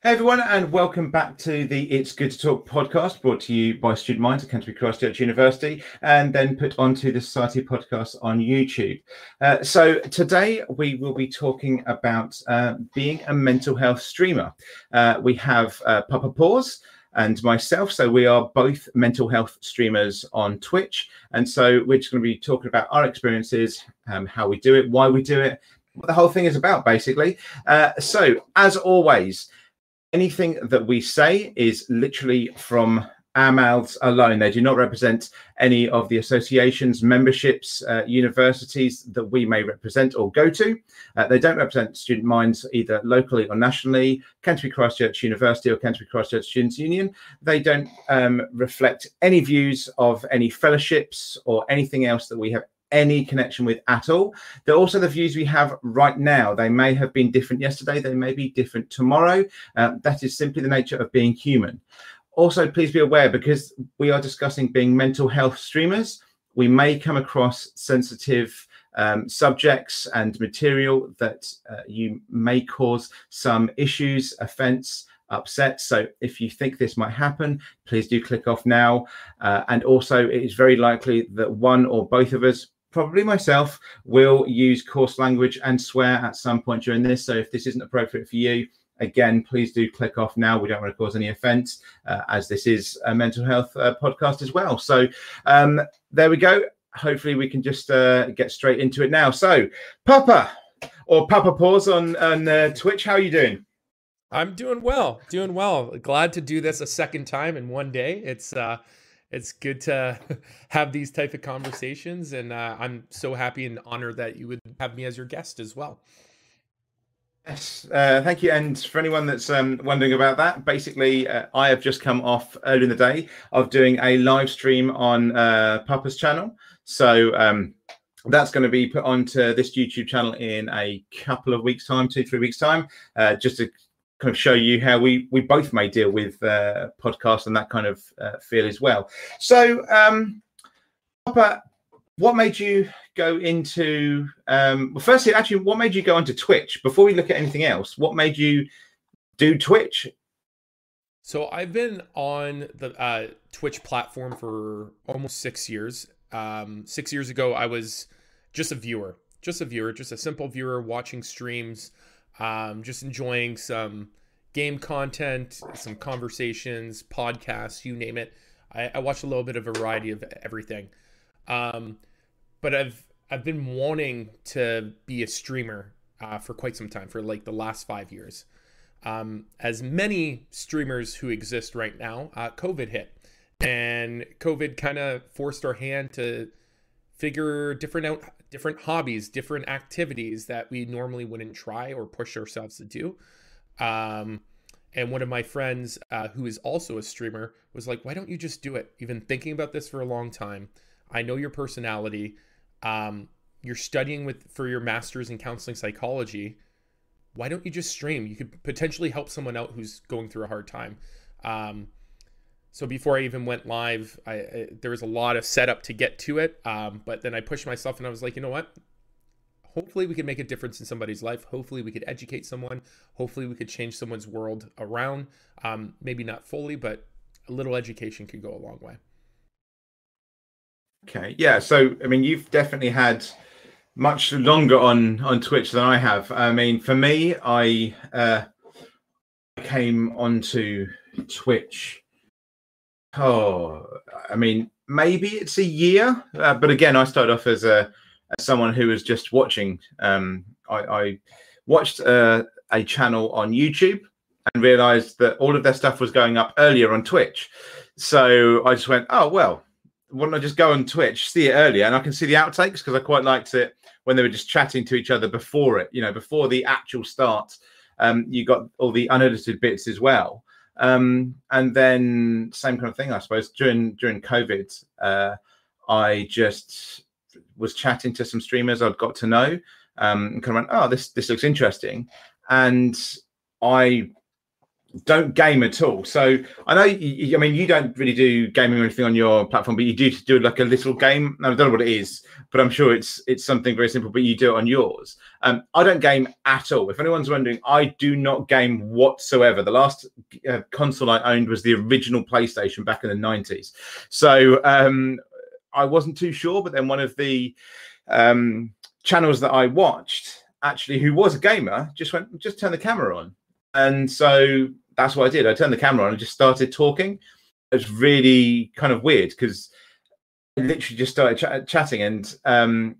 Hey everyone, and welcome back to the It's Good to Talk podcast brought to you by Student Minds at Canterbury Christ Church University and then put onto the Society podcast on YouTube. Uh, so, today we will be talking about uh, being a mental health streamer. Uh, we have uh, Pappapaws and myself. So, we are both mental health streamers on Twitch. And so, we're just going to be talking about our experiences, um, how we do it, why we do it, what the whole thing is about, basically. Uh, so, as always, anything that we say is literally from our mouths alone. They do not represent any of the associations, memberships, uh, universities that we may represent or go to. Uh, they don't represent student minds either locally or nationally, Canterbury Christ Church University or Canterbury Christ Church Students' Union. They don't um, reflect any views of any fellowships or anything else that we have any connection with at all. They're also the views we have right now. They may have been different yesterday, they may be different tomorrow. Uh, that is simply the nature of being human. Also, please be aware because we are discussing being mental health streamers, we may come across sensitive. Um, subjects and material that uh, you may cause some issues, offense, upset. So if you think this might happen, please do click off now. Uh, and also, it is very likely that one or both of us probably myself will use coarse language and swear at some point during this. So if this isn't appropriate for you, again, please do click off now. We don't want to cause any offense, uh, as this is a mental health uh, podcast as well. So um, there we go. Hopefully, we can just uh, get straight into it now. So, Papa or Pappapaws on on uh, Twitch, how are you doing? I'm doing well, doing well. Glad to do this a second time in one day. It's uh, it's good to have these type of conversations and uh, i'm so happy and honored that you would have me as your guest as well Yes, uh, thank you. And for anyone that's um, wondering about that, basically, uh, I have just come off early in the day of doing a live stream on uh, Papa's channel. So um, that's going to be put onto this YouTube channel in a couple of weeks' time, two, three weeks' time, uh, just to kind of show you how we we both may deal with uh, podcasts and that kind of uh, feel as well. So, um, Papa, what made you go into? Um, well, firstly, actually, what made you go onto Twitch? Before we look at anything else, what made you do Twitch? So I've been on the uh, Twitch platform for almost six years. Um, six years ago, I was just a viewer, just a viewer, just a simple viewer watching streams um, just enjoying some game content, some conversations, podcasts, you name it. I, I watch a little bit of a variety of everything. Um, but I've I've been wanting to be a streamer uh, for quite some time, for like the last five years. Um, as many streamers who exist right now, uh, COVID hit, and COVID kind of forced our hand to figure different out different hobbies, different activities that we normally wouldn't try or push ourselves to do. Um, and one of my friends, uh, who is also a streamer, was like, "Why don't you just do it? You've been thinking about this for a long time. I know your personality. Um, you're studying with for your master's in counseling psychology. Why don't you just stream? You could potentially help someone out who's going through a hard time." Um, so before I even went live, I, I, there was a lot of setup to get to it. Um, but then I pushed myself and I was like, you know what? Hopefully we could make a difference in somebody's life. Hopefully we could educate someone. Hopefully we could change someone's world around. Um, maybe not fully, but a little education could go a long way. Okay, yeah. So I mean, you've definitely had much longer on on Twitch than I have. I mean, for me, I uh, came onto Twitch Oh, I mean, maybe it's a year, uh, but again, I started off as a as someone who was just watching. Um, I, I watched uh, a channel on YouTube and realized that all of their stuff was going up earlier on Twitch. So I just went, oh well, why don't I just go on Twitch, see it earlier, and I can see the outtakes because I quite liked it when they were just chatting to each other before it, you know, before the actual start. Um, you got all the unedited bits as well. Um, and then same kind of thing, I suppose. During during COVID, uh, I just was chatting to some streamers I'd got to know, um, and kind of went, "Oh, this this looks interesting," and I don't game at all. So I know, you, I mean, you don't really do gaming or anything on your platform, but you do do like a little game. I don't know what it is, but I'm sure it's it's something very simple. But you do it on yours. Um, I don't game at all. If anyone's wondering, I do not game whatsoever. The last uh, console I owned was the original PlayStation back in the 90s. So um, I wasn't too sure. But then one of the um, channels that I watched, actually, who was a gamer, just went, just turn the camera on and so that's what I did. I turned the camera on and just started talking. It was really kind of weird because I literally just started ch- chatting, and um,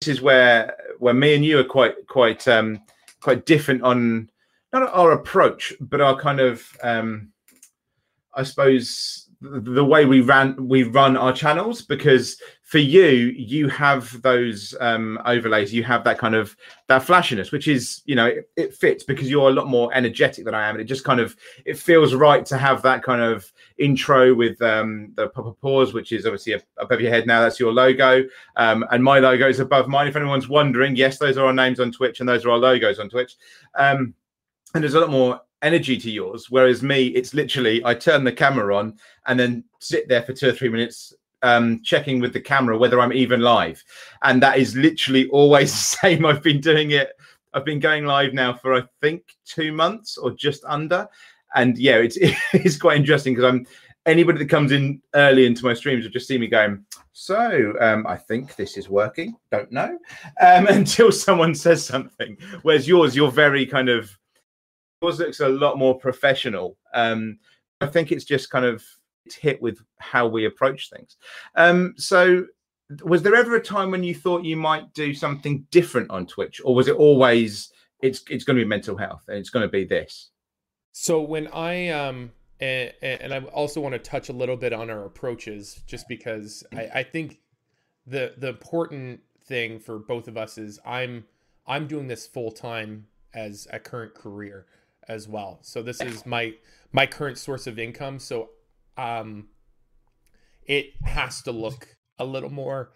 this is where where me and you are quite quite um, quite different on not our approach, but our kind of um, I suppose the way we ran we run our channels because for you you have those um overlays you have that kind of that flashiness which is you know it, it, fits because you're a lot more energetic than i am. And it just kind of it feels right to have that kind of intro with um the Pappapaws which is obviously above your head now. That's your logo. Um and my logo is above mine. If anyone's wondering yes those are our names on twitch and those are our logos on twitch. Um and there's a lot more energy to yours. Whereas me, it's literally I turn the camera on and then sit there for two or three minutes um, checking with the camera whether I'm even live. And that is literally always the same. I've been doing it. I've been going live now for I think two months or just under. And yeah, it's it's quite interesting because I'm anybody that comes in early into my streams will just see me going. So um, I think this is working. Don't know um, until someone says something. Whereas yours, you're very kind of yours looks a lot more professional. Um, I think it's just kind of hit with how we approach things. Um, so, was there ever a time when you thought you might do something different on Twitch, or was it always it's it's going to be mental health and it's going to be this? So when I um and, and I also want to touch a little bit on our approaches, just because I, I think the the important thing for both of us is I'm I'm doing this full time as a current career as well. So this is my my current source of income. So um it has to look a little more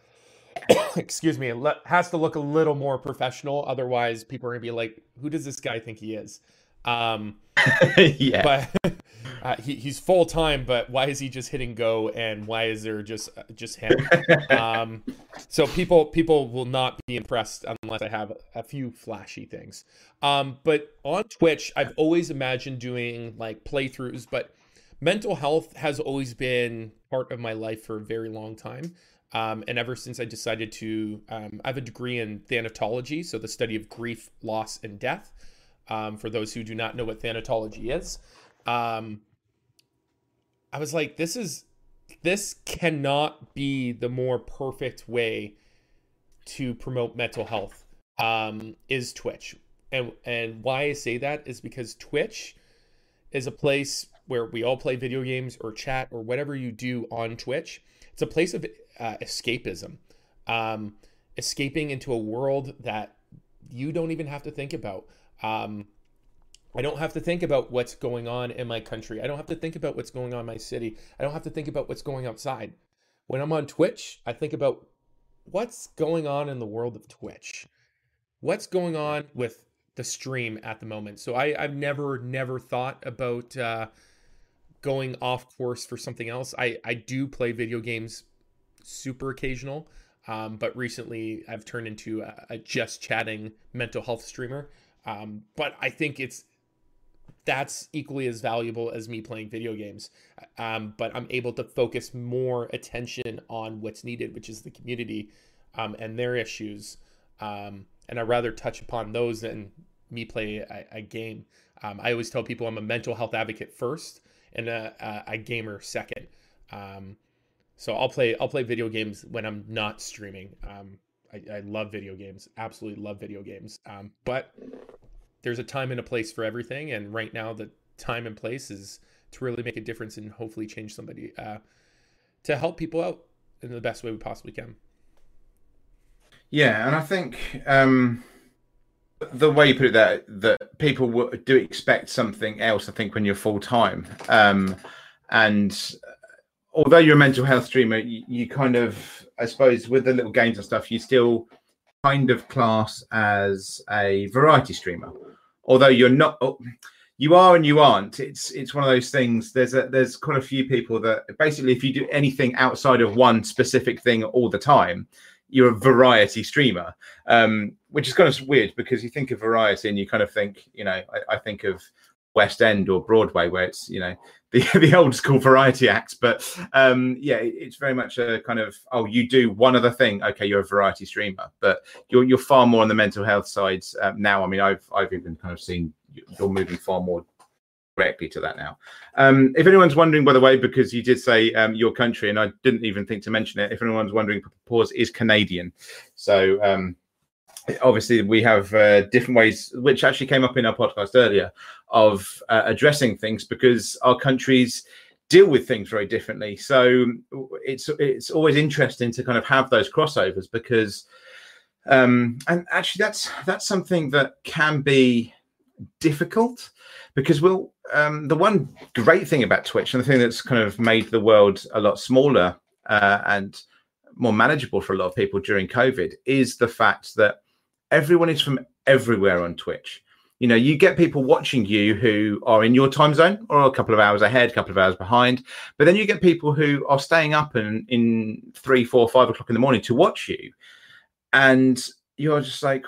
excuse me, it has to look a little more professional. Otherwise, people are gonna be like, "Who does this guy think he is?" Um, yeah. But uh, he, he's full time, but why is he just hitting go? And why is there just uh, just him? um, so people people will not be impressed unless I have a few flashy things. Um, but on Twitch, I've always imagined doing like playthroughs, but mental health has always been part of my life for a very long time. Um, and ever since I decided to, um, I have a degree in thanatology, so the study of grief, loss, and death. Um, for those who do not know what thanatology is, um, I was like, this is this cannot be the more perfect way to promote mental health. Um, is Twitch, and and why I say that is because Twitch is a place where we all play video games or chat or whatever you do on Twitch. It's a place of uh, escapism, um, escaping into a world that you don't even have to think about. Um, I don't have to think about what's going on in my country. I don't have to think about what's going on in my city. I don't have to think about what's going outside. When I'm on Twitch, I think about what's going on in the world of Twitch. What's going on with the stream at the moment. So I, I've never, never thought about uh, going off course for something else. I, I do play video games super occasional, um, but recently I've turned into a, a just chatting mental health streamer. Um, but I think it's that's equally as valuable as me playing video games. Um, but I'm able to focus more attention on what's needed, which is the community um, and their issues. Um, and I'd rather touch upon those than me play a, a game. Um, I always tell people I'm a mental health advocate first and a, a, a gamer second. Um, so I'll play I'll play video games when I'm not streaming. Um, I, I, love video games, absolutely love video games. but there's a time and a place for everything, and right now the time and place is to really make a difference and hopefully change somebody uh, to help people out in the best way we possibly can. Yeah, and I think um, the way you put it there, that people do expect something else. I think when you're full time, um, and although you're a mental health streamer, you, you, kind of, I suppose, with the little games and stuff, you still kind of class as a variety streamer although you're not oh, you are and you aren't. It's it's one of those things. There's a there's quite a few people that basically, if you do anything outside of one specific thing all the time, you're a variety streamer, um, which is kind of weird because you think of variety and you kind of think, you know, I, I think of West End or Broadway, where it's you know the the old school variety acts. But um, yeah, it's very much a kind of oh, you do one other thing. Okay, you're a variety streamer, but you're you're far more on the mental health side um, now. I mean, I've I've even kind of seen you're moving far more directly to that now. Um, if anyone's wondering, by the way, because you did say um, your country, and I didn't even think to mention it. If anyone's wondering, pause is Canadian. So um, obviously we have uh, different ways, which actually came up in our podcast earlier, of uh, addressing things because our countries deal with things very differently. So it's it's always interesting to kind of have those crossovers because. Um, and actually, that's that's something that can be difficult because we'll um, the one great thing about Twitch and the thing that's kind of made the world a lot smaller uh, and more manageable for a lot of people during COVID is the fact that everyone is from everywhere on Twitch. You know, you get people watching you who are in your time zone or a couple of hours ahead, a couple of hours behind. But then you get people who are staying up and in three, four, five o'clock in the morning to watch you. And you're just like,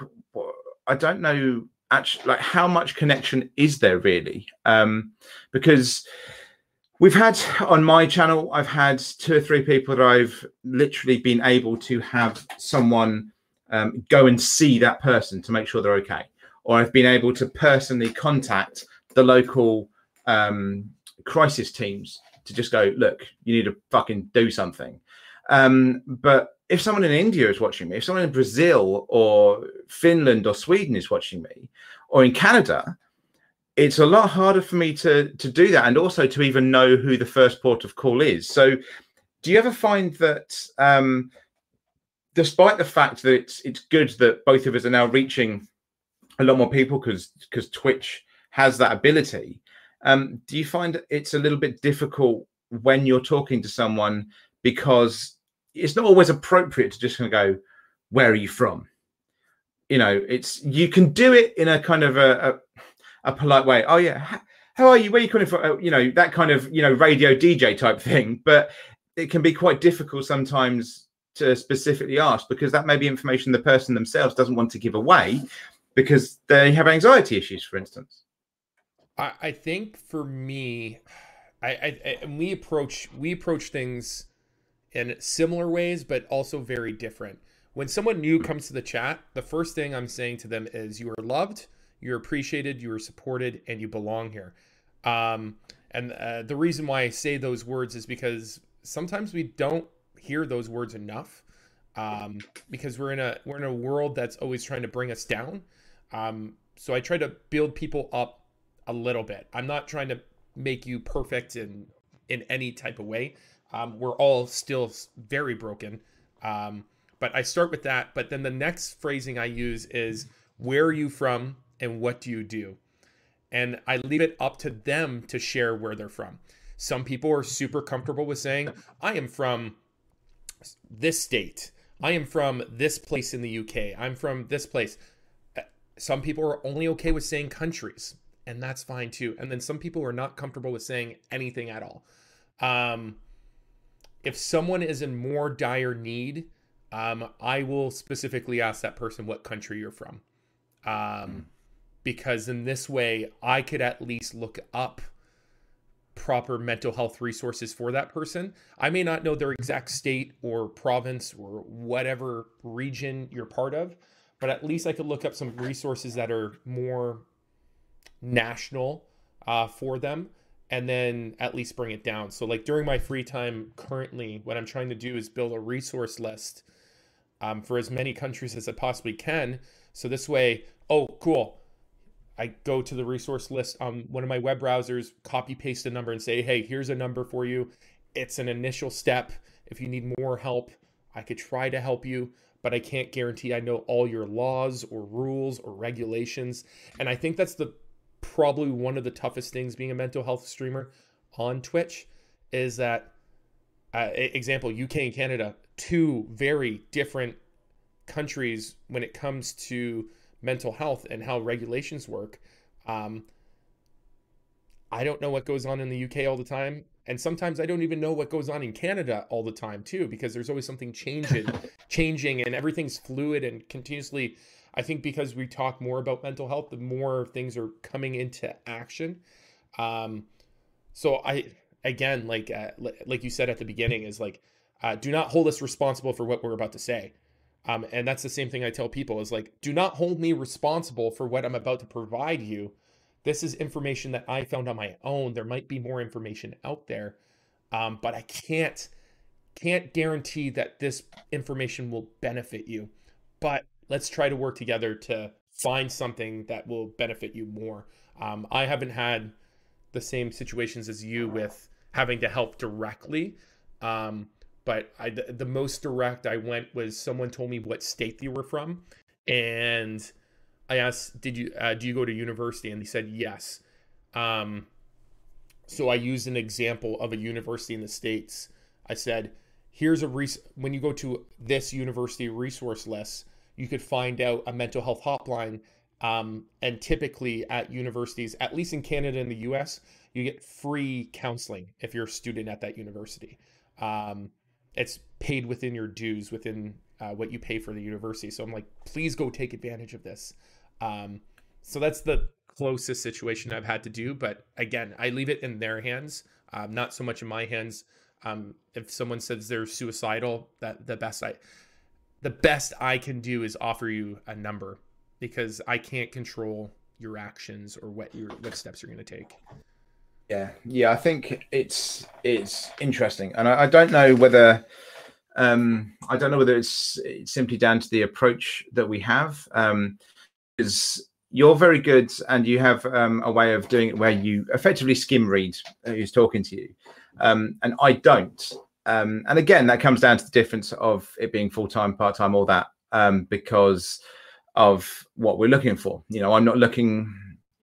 I don't know actually like how much connection is there really um because we've had on my channel i've had two or three people that i've literally been able to have someone um, go and see that person to make sure they're okay or i've been able to personally contact the local um, crisis teams to just go look you need to fucking do something um, but if someone in India is watching me, if someone in Brazil or Finland or Sweden is watching me, or in Canada, it's a lot harder for me to to do that, and also to even know who the first port of call is. So, do you ever find that, um, despite the fact that it's it's good that both of us are now reaching a lot more people because because Twitch has that ability, um, do you find it's a little bit difficult when you're talking to someone because it's not always appropriate to just kind of go, "Where are you from?" You know, it's you can do it in a kind of a, a, a polite way. Oh yeah, how are you? Where are you coming from? Uh, you know, that kind of you know radio DJ type thing. But it can be quite difficult sometimes to specifically ask because that may be information the person themselves doesn't want to give away because they have anxiety issues, for instance. I, I think for me, I, I, I we approach we approach things in similar ways, but also very different. When someone new comes to the chat, the first thing I'm saying to them is you are loved, you're appreciated, you are supported, and you belong here. Um, and uh, the reason why I say those words is because sometimes we don't hear those words enough um, because we're in a we're in a world that's always trying to bring us down. Um, so I try to build people up a little bit. I'm not trying to make you perfect in in any type of way. Um, we're all still very broken. Um, but I start with that. But then the next phrasing I use is, Where are you from and what do you do? And I leave it up to them to share where they're from. Some people are super comfortable with saying, I am from this state. I am from this place in the UK. I'm from this place. Uh, some people are only okay with saying countries, and that's fine too. And then some people are not comfortable with saying anything at all. Um, if someone is in more dire need, um, I will specifically ask that person what country you're from. Um, mm. Because in this way, I could at least look up proper mental health resources for that person. I may not know their exact state or province or whatever region you're part of, but at least I could look up some resources that are more national uh, for them and then at least bring it down. So, like during my free time currently, what I'm trying to do is build a resource list um, for as many countries as I possibly can. So this way, oh, cool. I go to the resource list on one of my web browsers, copy paste a number, and say, hey, here's a number for you. It's an initial step. If you need more help, I could try to help you, but I can't guarantee I know all your laws or rules or regulations. And I think that's the probably one of the toughest things being a mental health streamer on Twitch is that uh, example UK and Canada two very different countries when it comes to mental health and how regulations work um, I don't know what goes on in the UK all the time. And sometimes I don't even know what goes on in Canada all the time too, because there's always something changing, changing, and everything's fluid and continuously. I think because we talk more about mental health, the more things are coming into action. Um, so I again, like uh, like you said at the beginning, is like, uh, do not hold us responsible for what we're about to say. Um, and that's the same thing I tell people is like, do not hold me responsible for what I'm about to provide you this is information that I found on my own. There might be more information out there, um, but I can't can't guarantee that this information will benefit you. But let's try to work together to find something that will benefit you more. Um, I haven't had the same situations as you with having to help directly. Um, but I, the, the, most direct I went was someone told me what state they were from, and I asked, "Did you uh, do you go to university?" And they said yes. Um, so I used an example of a university in the states. I said, "Here's a res- when you go to this university resource list, you could find out a mental health hotline." Um, and typically at universities, at least in Canada and the U.S., you get free counseling if you're a student at that university. Um, it's paid within your dues, within uh, what you pay for the university. So I'm like, please go take advantage of this. Um, so that's the closest situation I've had to do. But again, I leave it in their hands, um, not so much in my hands. Um, if someone says they're suicidal, that the best I, the best I can do is offer you a number because I can't control your actions or what your what steps you're going to take. Yeah, yeah, I think it's it's interesting, and I, I don't know whether um, I don't know whether it's, it's simply down to the approach that we have. Um, is you're very good and you have um, a way of doing it where you effectively skim read who's talking to you um, and i don't um, and again that comes down to the difference of it being full-time part-time all that um, because of what we're looking for you know i'm not looking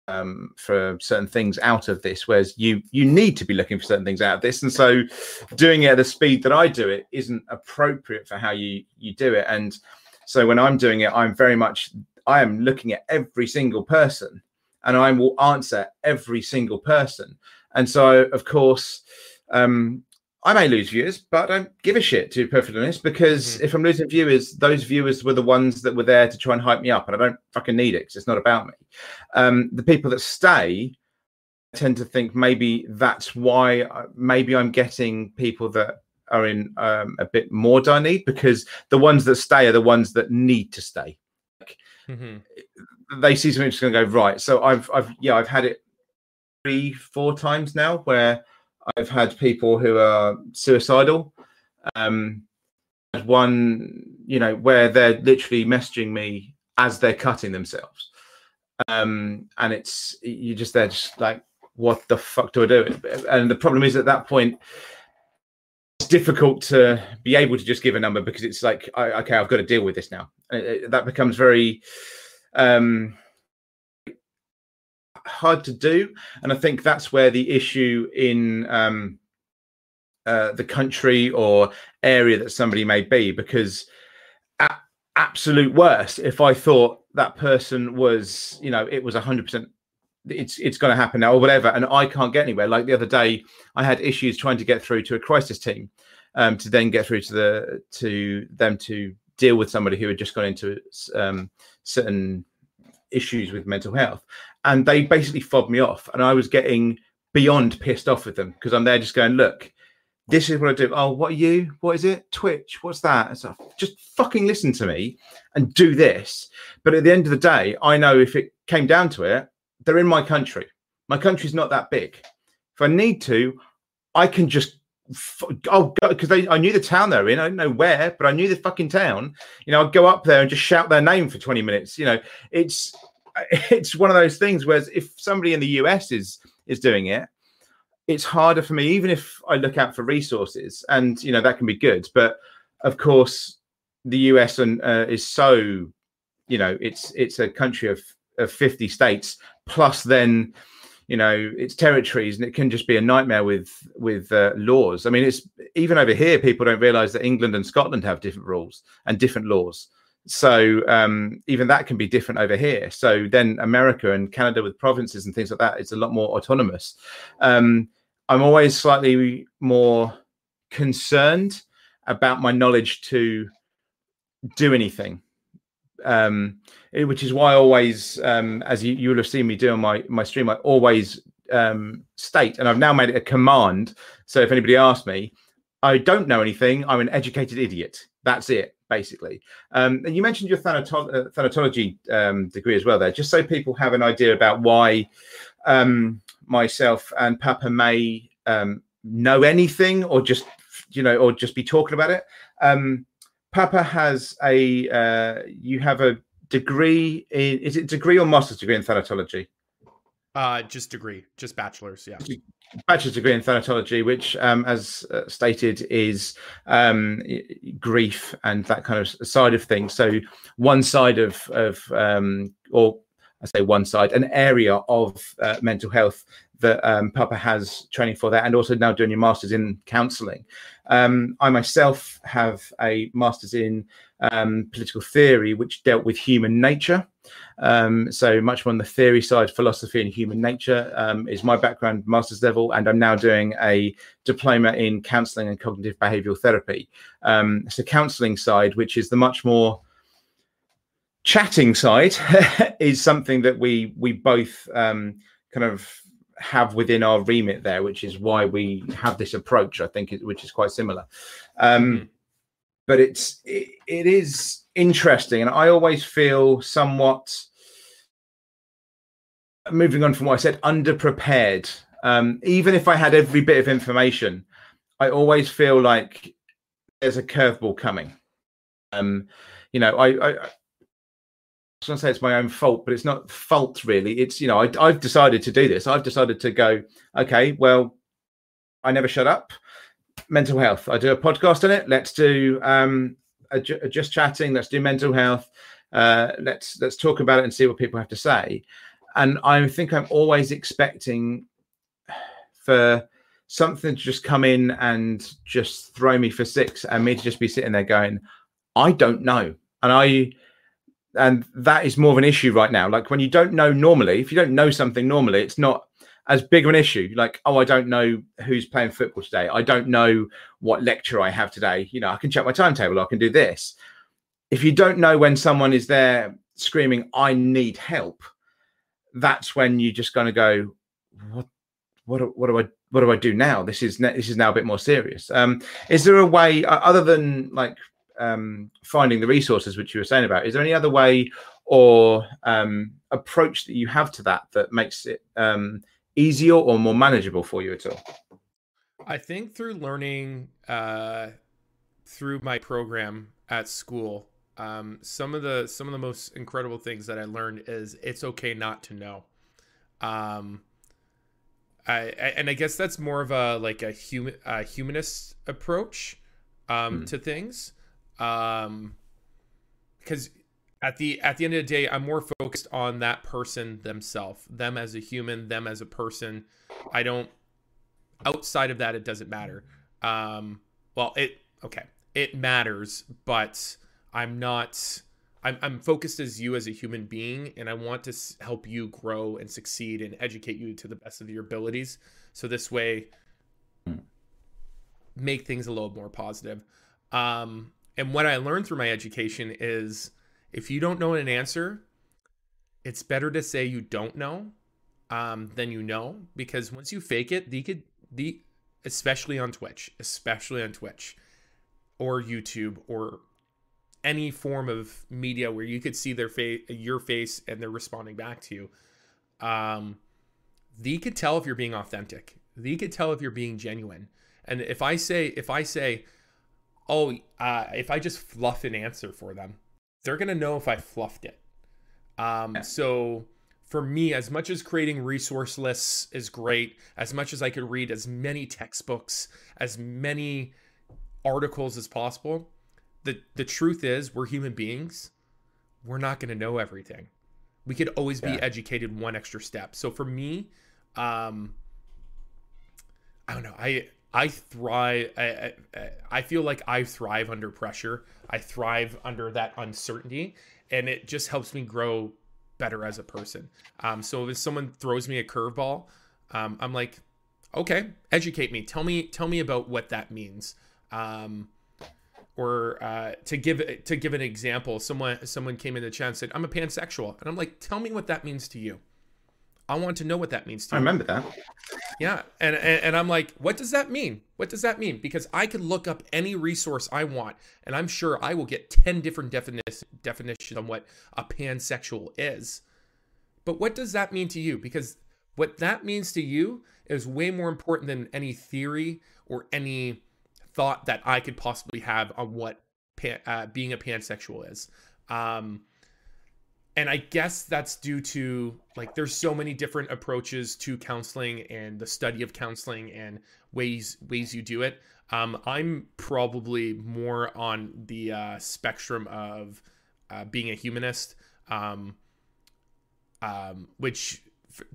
um, for certain things out of this whereas you you need to be looking for certain things out of this and so doing it at the speed that i do it isn't appropriate for how you you do it and so when i'm doing it i'm very much I am looking at every single person and I will answer every single person. And so, of course, um, I may lose viewers, but I don't give a shit, to be perfectly honest, because mm-hmm. if I'm losing viewers, those viewers were the ones that were there to try and hype me up, and I don't fucking need it because it's not about me. Um, the people that stay I tend to think maybe that's why uh, maybe I'm getting people that are in um, a bit more dire need because the ones that stay are the ones that need to stay. Mm-hmm. They see something just going to go right. So I've, I've, yeah, I've had it three, four times now where I've had people who are suicidal. Um, one, you know, where they're literally messaging me as they're cutting themselves. Um, and it's you just they're just like, what the fuck do I do? And the problem is at that point, it's difficult to be able to just give a number because it's like, okay, I've got to deal with this now. that becomes very um, hard to do, and I think that's where the issue in um, uh, the country or area that somebody may be, because at absolute worst, if I thought that person was, you know, it was hundred percent it's it's going to happen now or whatever and i can't get anywhere. Like the other day i had issues trying to get through to a crisis team um, to then get through to the to them to deal with somebody who had just gone into um, certain issues with mental health and they basically fobbed me off and i was getting beyond pissed off with them because i'm there just going look this is what I do. Oh, what are you? What is it? Twitch. What's that? So just fucking listen to me and do this. But at the end of the day, I know if it came down to it, they're in my country. My country's not that big. If I need to, I can just oh because I knew the town they're in. I don't know where, but I knew the fucking town. You know, I'd go up there and just shout their name for 20 minutes. You know, it's it's one of those things where if somebody in the US is is doing it, it's harder for me, even if I look out for resources, and you know that can be good. But of course, the US and uh, is so, you know, it's it's a country of of 50 states plus then you know it's territories and it can just be a nightmare with with uh, laws i mean it's even over here people don't realize that england and scotland have different rules and different laws so um, even that can be different over here. So then America and Canada with provinces and things like that, it's a lot more autonomous. Um, I'm always slightly more concerned about my knowledge to do anything. Um, which is why I always, um, as you, you will have seen me do on my, my stream, I always um, state, and I've now made it a command. So if anybody asks me, I don't know anything, I'm an educated idiot. That's it, basically. Um, and you mentioned your thanato- uh, thanatology um, degree as well there, just so people have an idea about why um, myself and Papa may um, know anything or just, you know, or just be talking about it. Um, Papa has a, uh, you have a degree in, is it degree or master's degree in thanatology? Uh, just degree, just bachelor's. Yeah. Bachelor's degree in thanatology, which, um, as uh, stated, is um, grief and that kind of side of things. So, one side of of um, or I say one side, an area of uh, mental health that um, Papa has training for that, and also now doing your masters in counselling. Um, I myself have a master's in um, political theory, which dealt with human nature. Um, so much more on the theory side, philosophy and human nature um, is my background, master's level, and I'm now doing a diploma in counselling and cognitive behavioural therapy. Um, so counselling side, which is the much more chatting side, is something that we we both kind of have within our remit there, which is why we have this approach. I think, which is quite similar. Um, mm-hmm. But it's it, it is interesting, and I always feel somewhat. Moving on from what I said, underprepared. Um, even if I had every bit of information, I always feel like there's a curveball coming. Um, you know, I, I I was going to say it's my own fault, but it's not fault really. It's you know I, I've decided to do this. I've decided to go. Okay, well, I never shut up. Mental health. I do a podcast on it. Let's do um, a, a just chatting. Let's do mental health. Uh, let's let's talk about it and see what people have to say. And I think I'm always expecting for something to just come in and just throw me for six, and me to just be sitting there going, I don't know. And I and that is more of an issue right now. Like when you don't know normally if you don't know something normally it's not as big of an issue. Like oh i don't know who's playing football today. I don't know what lecture i have today. You know i can check my timetable. I can do this. If you don't know when someone is there screaming i need help that's when you're just going to go what what what do i what do i do now? This is this is now a bit more serious. Um is there a way other than like um, finding the resources which you were saying about is there any other way or um, approach that you have to that that makes it um, easier or more manageable for you at all? I think through learning uh, through my program at school um, some of the some of the most incredible things that i learned is it's okay not to know. Um, I, I, and I guess that's more of a like a human a humanist approach um, mm. to things um because at the at the end of the day i'm more focused on that person themselves them as a human them as a person. I don't outside of that it doesn't matter. Um well it okay it matters but i'm not I'm, I'm focused as you as a human being and i want to help you grow and succeed and educate you to the best of your abilities. So this way make things a little more positive. Um and what I learned through my education is if you don't know an answer, it's better to say you don't know um, than you know because once you fake it, the could the especially on Twitch, especially on Twitch or YouTube or any form of media where you could see their face, your face, and they're responding back to you. Um, they could tell if you're being authentic. They could tell if you're being genuine. And if I say, if I say, oh, uh, if I just fluff an answer for them, they're gonna know if I fluffed it. Um, so for me, as much as creating resource lists is great, as much as I could read as many textbooks, as many articles as possible, the the truth is we're human beings. We're not gonna know everything. We could always yeah. be educated one extra step. So for me, um, I don't know. I I thrive. I, I, I feel like I thrive under pressure. I thrive under that uncertainty, and it just helps me grow better as a person. Um, so if someone throws me a curveball, um, I'm like, okay, educate me. Tell me, tell me about what that means. Um, or uh, to give to give an example, someone someone came in the chat and said, "I'm a pansexual," and I'm like, "Tell me what that means to you." I want to know what that means to I remember that. Yeah, and, and and I'm like, what does that mean? What does that mean? Because I could look up any resource I want, and I'm sure I will get ten different defini- definitions on what a pansexual is. But what does that mean to you? Because what that means to you is way more important than any theory or any thought that I could possibly have on what pan, uh, being a pansexual is. Um, and I guess that's due to like there's so many different approaches to counseling and the study of counseling and ways ways you do it. Um, I'm probably more on the uh, spectrum of uh, being a humanist, um, um, which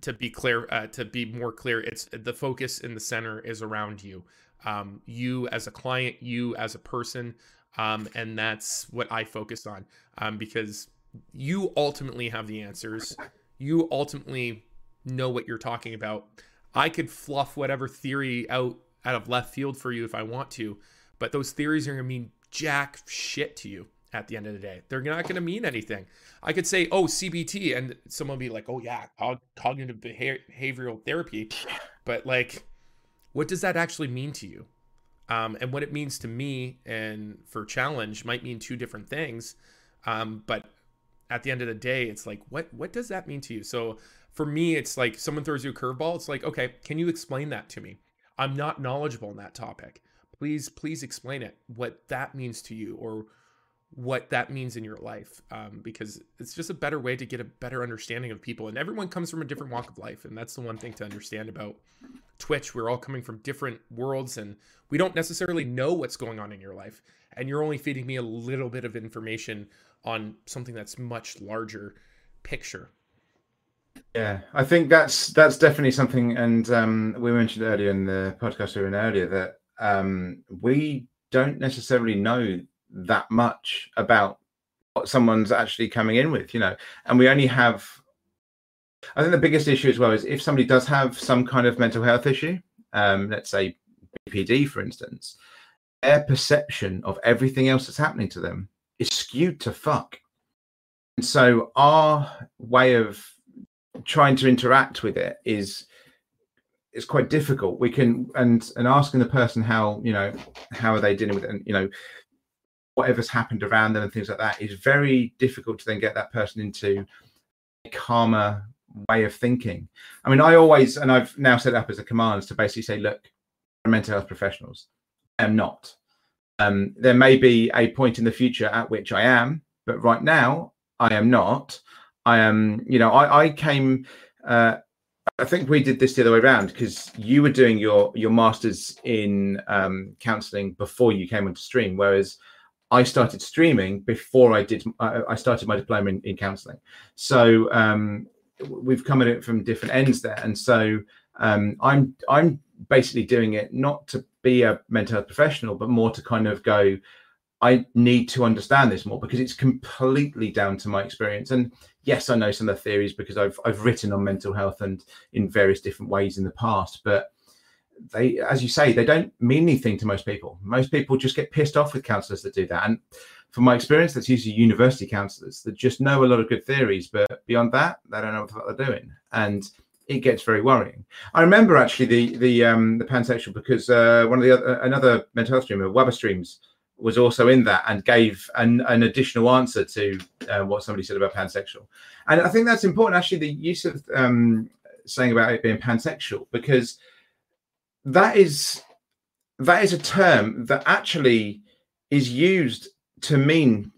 to be clear, uh, to be more clear, it's the focus in the center is around you, um, you as a client, you as a person, um, and that's what I focus on um, because you ultimately have the answers. You ultimately know what you're talking about. I could fluff whatever theory out out of left field for you if I want to, but those theories are going to mean jack shit to you at the end of the day. They're not going to mean anything. I could say, "Oh, CBT," and someone be like, "Oh yeah, cognitive behavioral therapy," but like, what does that actually mean to you? Um, and what it means to me and for challenge might mean two different things. Um, but at the end of the day, it's like, what what does that mean to you? So for me, it's like someone throws you a curveball. It's like, okay, can you explain that to me? I'm not knowledgeable in that topic. Please, please explain it. What that means to you, or what that means in your life, um, because it's just a better way to get a better understanding of people. And everyone comes from a different walk of life, and that's the one thing to understand about Twitch. We're all coming from different worlds, and we don't necessarily know what's going on in your life. And you're only feeding me a little bit of information on something that's much larger picture. Yeah, I think that's that's definitely something, and um, we mentioned earlier in the podcast we were in earlier that um, we don't necessarily know that much about what someone's actually coming in with, you know, and we only have. I think the biggest issue as well is if somebody does have some kind of mental health issue, um, let's say BPD, for instance, their perception of everything else that's happening to them is skewed to fuck. And so our way of trying to interact with it is it's quite difficult. We can and and asking the person how you know how are they dealing with it, and you know whatever's happened around them and things like that is very difficult to then get that person into a calmer way of thinking. I mean, I always and I've now set up as a command to basically say, look, mental health professionals, I am not. Um, there may be a point in the future at which I am, but right now I am not. I am, you know, I, I came. Uh, I think we did this the other way around because you were doing your your masters in um, counselling before you came onto stream, whereas I started streaming before I did. I, started my diploma in, in counselling. So um, we've come at it from different ends there, and so um, I'm I'm basically doing it not to be a mental health professional, but more to kind of go, I need to understand this more because it's completely down to my experience. And yes, I know some of the theories because I've I've written on mental health and in various different ways in the past, but they, as you say, they don't mean anything to most people. Most people just get pissed off with counselors that do that. And from my experience, that's usually university counselors that just know a lot of good theories, but beyond that, they don't know what they're doing. And it gets very worrying. I remember actually the the um, the pansexual because uh, one of the other another mental health streamer, Webber Streams, was also in that and gave an, an additional answer to uh, what somebody said about pansexual. And I think that's important actually the use of um, saying about it being pansexual because that is that is a term that actually is used to mean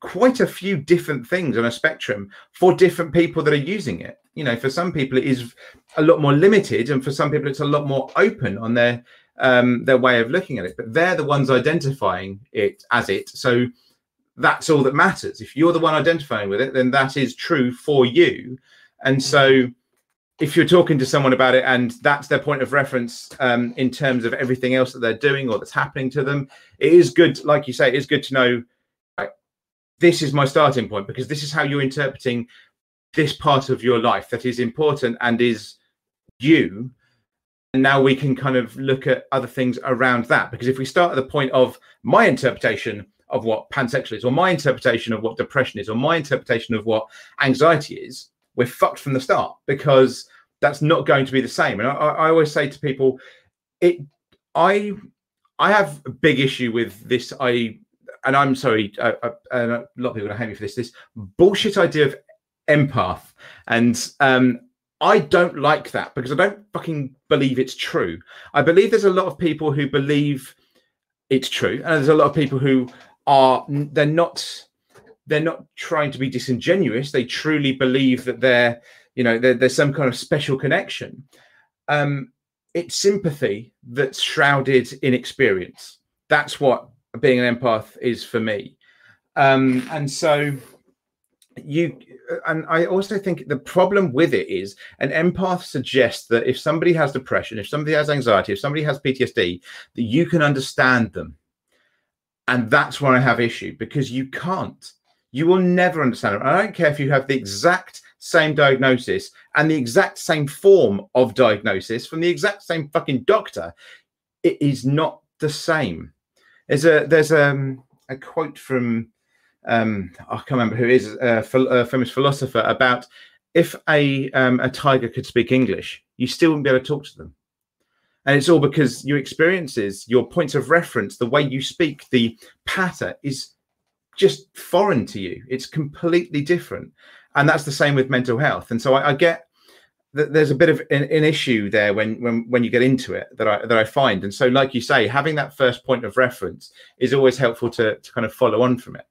quite a few different things on a spectrum for different people that are using it. You know for some people it is a lot more limited and for some people it's a lot more open on their um their way of looking at it. But they're the ones identifying it as it. So that's all that matters. If you're the one identifying with it then that is true for you. And so if you're talking to someone about it and that's their point of reference um, in terms of everything else that they're doing or that's happening to them, it is good, like you say, it is good to know this is my starting point because this is how you're interpreting this part of your life that is important and is you. And now we can kind of look at other things around that because if we start at the point of my interpretation of what pansexual is, or my interpretation of what depression is, or my interpretation of what anxiety is, we're fucked from the start because that's not going to be the same. And I, I always say to people, it, I, I have a big issue with this. I, and I'm sorry, uh, uh, a lot of people are hate me for this. This bullshit idea of empath, and um, I don't like that because I don't fucking believe it's true. I believe there's a lot of people who believe it's true, and there's a lot of people who are they're not they're not trying to be disingenuous. They truly believe that they're, you know, there's some kind of special connection. Um, it's sympathy that's shrouded in experience. That's what being an empath is for me. Um, and so you, and I also think the problem with it is an empath suggests that if somebody has depression, if somebody has anxiety, if somebody has PTSD, that you can understand them. And that's where I have issue because you can't you will never understand it. I don't care if you have the exact same diagnosis and the exact same form of diagnosis from the exact same fucking doctor. It is not the same. There's a there's um, a quote from um, I can't remember who is a, a famous philosopher about if a um, a tiger could speak English, you still wouldn't be able to talk to them. And it's all because your experiences, your points of reference, the way you speak, the patter is just foreign to you. It's completely different, and that's the same with mental health. And so I, I get that there's a bit of an, an, issue there when when when you get into it that I that I find. And so, like you say, having that first point of reference is always helpful to to kind of follow on from it.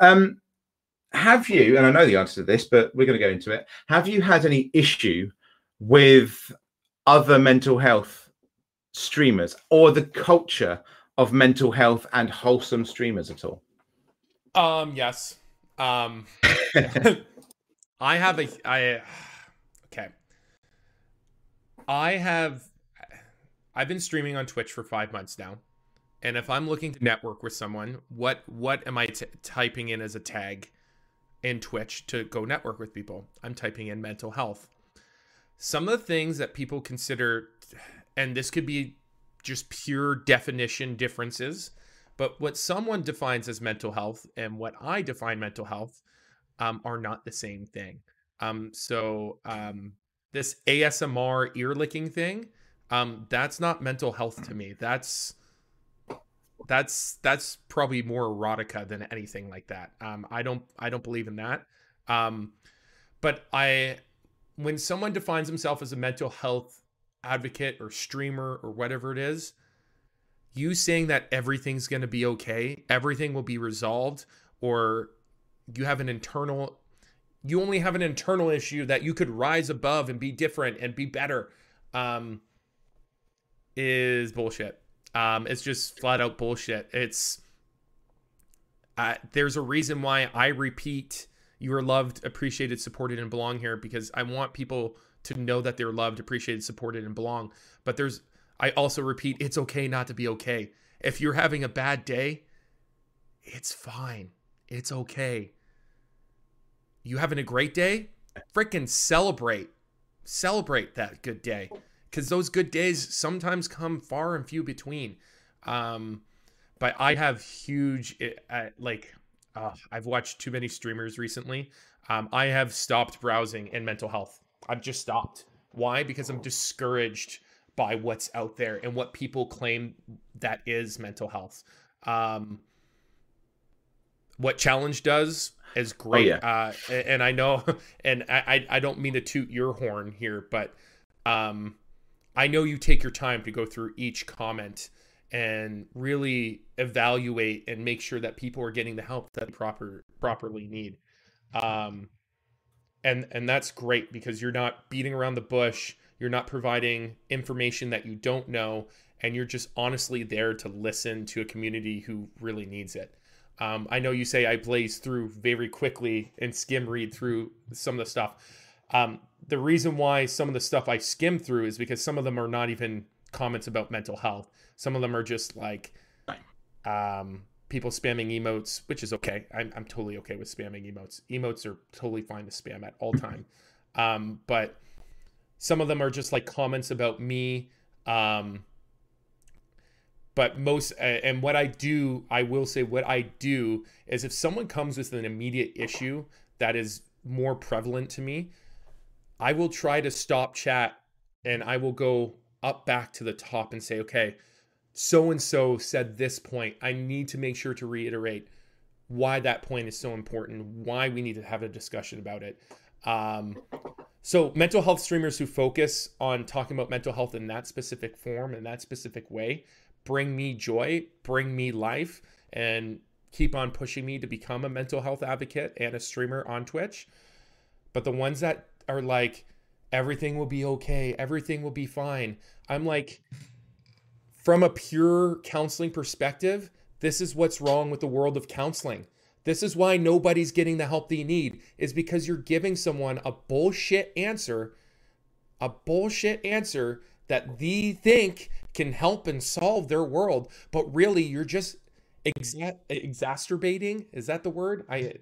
Um, have you? And I know the answer to this, but we're going to go into it. Have you had any issue with other mental health streamers or the culture of mental health and wholesome streamers at all? Um, yes. Um, I have a, I, okay. I have, I've been streaming on Twitch for five months now. And if I'm looking to network with someone, what, what am I t- typing in as a tag in Twitch to go network with people? I'm typing in mental health. Some of the things that people consider, and this could be just pure definition differences, but what someone defines as mental health and what I define mental health um, are not the same thing. Um, so um, this ASMR ear licking thing, um, that's not mental health to me. That's that's that's probably more erotica than anything like that. Um, I don't I don't believe in that. Um, but I when someone defines himself as a mental health advocate or streamer or whatever it is, you saying that everything's going to be okay, everything will be resolved, or you have an internal, you only have an internal issue that you could rise above and be different and be better, um, is bullshit. Um, it's just flat out bullshit. It's, uh, there's a reason why I repeat you are loved, appreciated, supported, and belong here because I want people to know that they're loved, appreciated, supported, and belong. But there's I also repeat, it's okay not to be okay. If you're having a bad day, it's fine. It's okay. You having a great day? Freaking celebrate. Celebrate that good day. Because those good days sometimes come far and few between. Um, but I have huge, uh, like, uh, I've watched too many streamers recently. Um, I have stopped browsing in mental health. I've just stopped. Why? Because I'm discouraged by what's out there and what people claim that is mental health. Um, what challenge does is oh, great. Oh, yeah. uh, and I know, and I, I don't mean to toot your horn here, but um, I know you take your time to go through each comment and really evaluate and make sure that people are getting the help that they proper properly need. Um, and and that's great because you're not beating around the bush you're not providing information that you don't know, and you're just honestly there to listen to a community who really needs it. Um, I know you say I blaze through very quickly and skim read through some of the stuff. Um, the reason why some of the stuff I skim through is because some of them are not even comments about mental health. Some of them are just like um, people spamming emotes, which is okay. I'm, I'm totally okay with spamming emotes. Emotes are totally fine to spam at all time. Um, but some of them are just like comments about me. Um, but most and what I do, I will say what I do is if someone comes with an immediate issue that is more prevalent to me, I will try to stop chat and I will go up back to the top and say, okay, so and so said this point. I need to make sure to reiterate why that point is so important, why we need to have a discussion about it. Um, so, mental health streamers who focus on talking about mental health in that specific form, in that specific way, bring me joy, bring me life, and keep on pushing me to become a mental health advocate and a streamer on Twitch. But the ones that are like, everything will be okay, everything will be fine. I'm like, from a pure counseling perspective, this is what's wrong with the world of counseling. This is why nobody's getting the help they need, is because you're giving someone a bullshit answer, a bullshit answer that they think can help and solve their world, but really you're just exa- exacerbating. Is that the word? I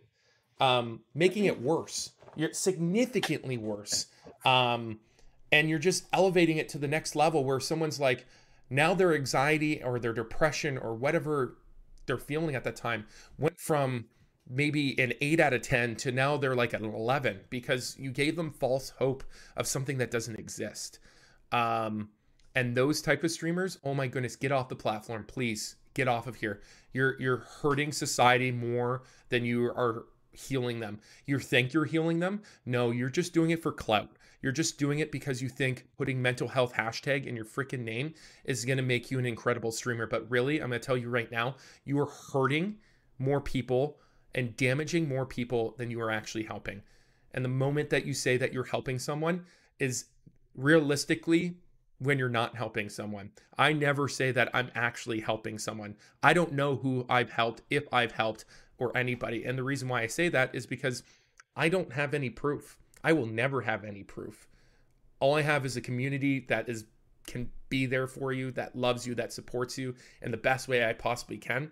um, making it worse. You're significantly worse. Um, and you're just elevating it to the next level where someone's like, now their anxiety or their depression or whatever they're feeling at that time went from maybe an 8 out of 10 to now they're like an 11 because you gave them false hope of something that doesn't exist. Um, and those type of streamers oh my goodness get off the platform please get off of here. You're you're hurting society more than you are healing them. You think you're healing them? No you're just doing it for clout. You're just doing it because you think putting mental health hashtag in your freaking name is going to make you an incredible streamer. But really, I'm going to tell you right now, you are hurting more people and damaging more people than you are actually helping. And the moment that you say that you're helping someone is realistically when you're not helping someone. I never say that I'm actually helping someone. I don't know who I've helped, if I've helped, or anybody. And the reason why I say that is because I don't have any proof. I will never have any proof. All I have is a community that is can be there for you, that loves you, that supports you in the best way I possibly can.